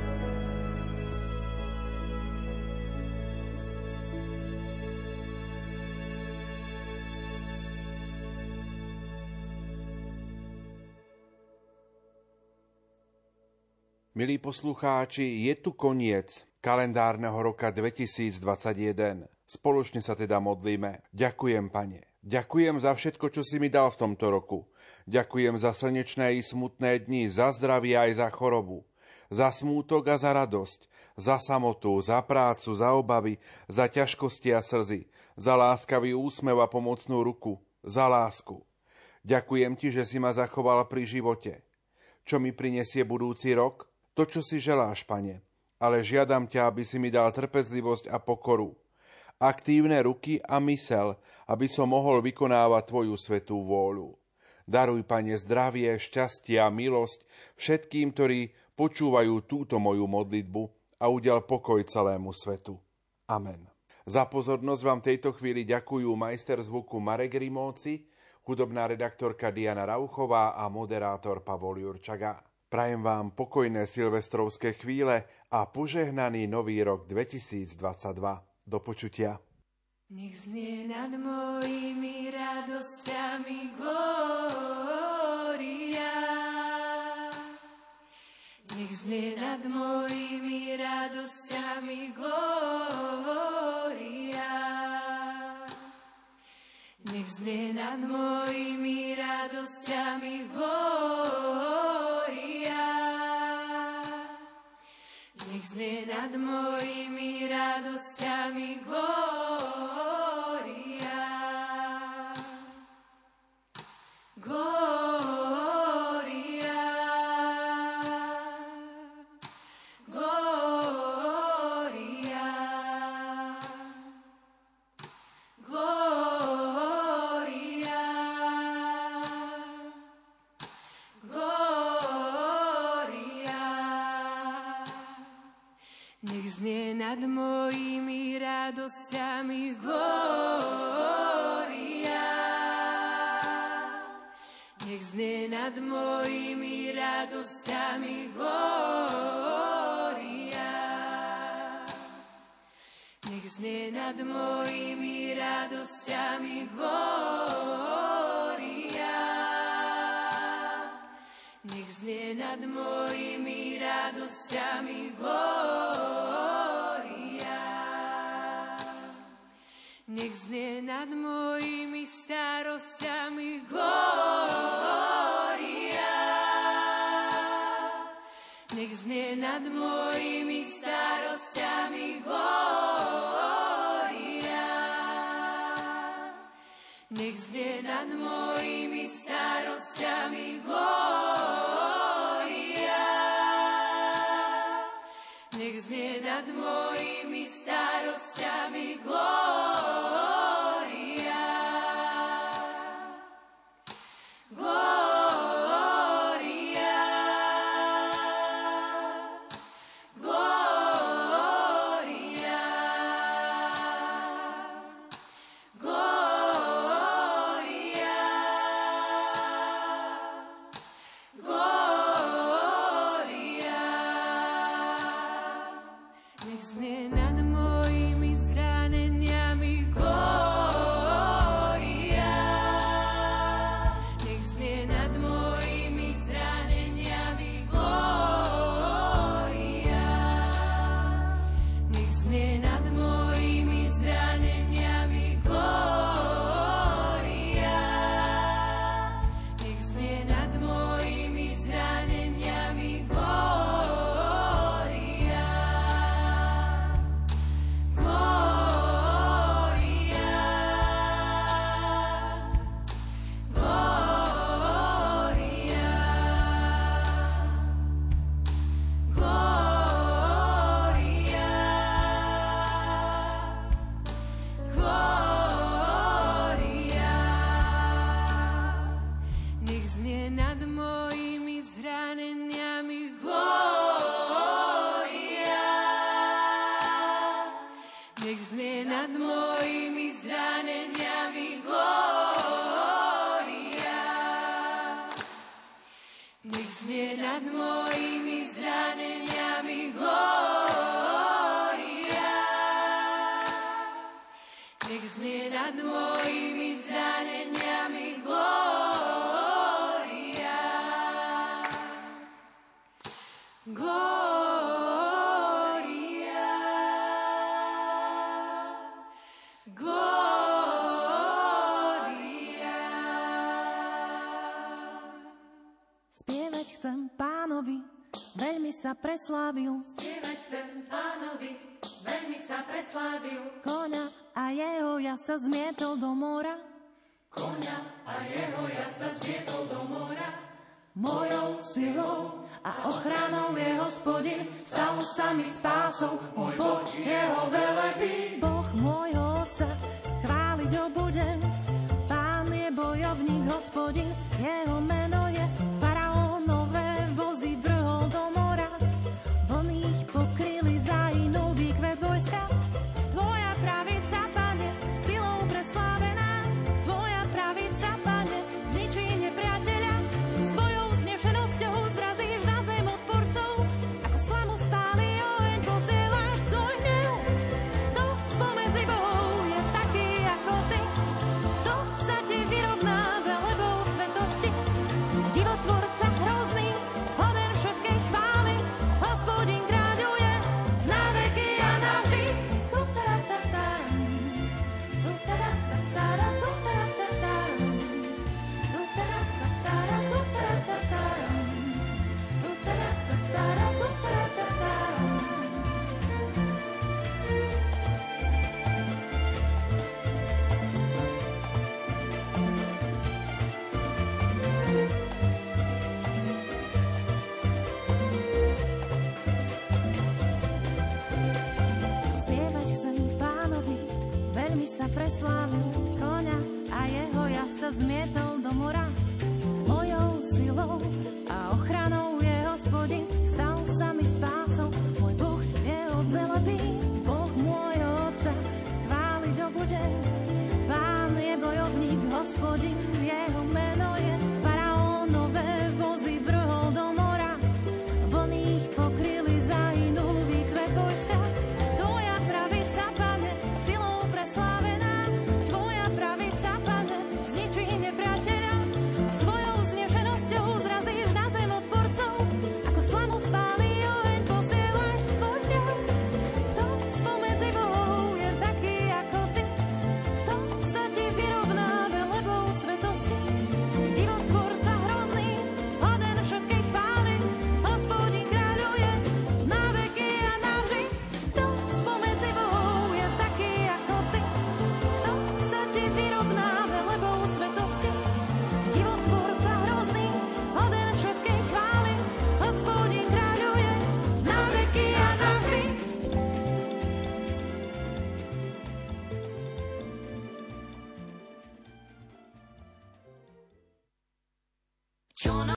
Milí poslucháči, je tu koniec kalendárneho roka 2021. Spoločne sa teda modlíme. Ďakujem, Pane. Ďakujem za všetko, čo si mi dal v tomto roku. Ďakujem za slnečné i smutné dni, za zdravie aj za chorobu. Za smútok a za radosť, za samotu, za prácu, za obavy, za ťažkosti a slzy, za láskavý úsmev a pomocnú ruku, za lásku. Ďakujem ti, že si ma zachoval pri živote. Čo mi prinesie budúci rok? To, čo si želáš, pane, ale žiadam ťa, aby si mi dal trpezlivosť a pokoru, aktívne ruky a mysel, aby som mohol vykonávať Tvoju svetú vôľu. Daruj, Pane, zdravie, šťastie a milosť všetkým, ktorí počúvajú túto moju modlitbu a udel pokoj celému svetu. Amen. Za pozornosť vám tejto chvíli ďakujú majster zvuku Marek Rimóci, hudobná redaktorka Diana Rauchová a moderátor Pavol Jurčaga. Prajem vám pokojné silvestrovské chvíle a požehnaný nový rok 2022. Do počutia. Nech znie nad mojimi radosťami glória. Nech znie nad mojimi radosťami glória. Nech znie nad mojimi radosťami glória. Nad mojimi radosťami glória. Nad mojimi starosťami glória. Nad mojimi starosťami glória. Nech znie nad mojimi starosťami glória. Koňa a jeho ja sa zmietol do mora. Mojou silou a ochranou je hospodin, stalo sa mi spásou, môj Boh jeho velebí. Boh môjho otca, chváliť ho budem, Pán je bojovník, hospodin, jeho meno metal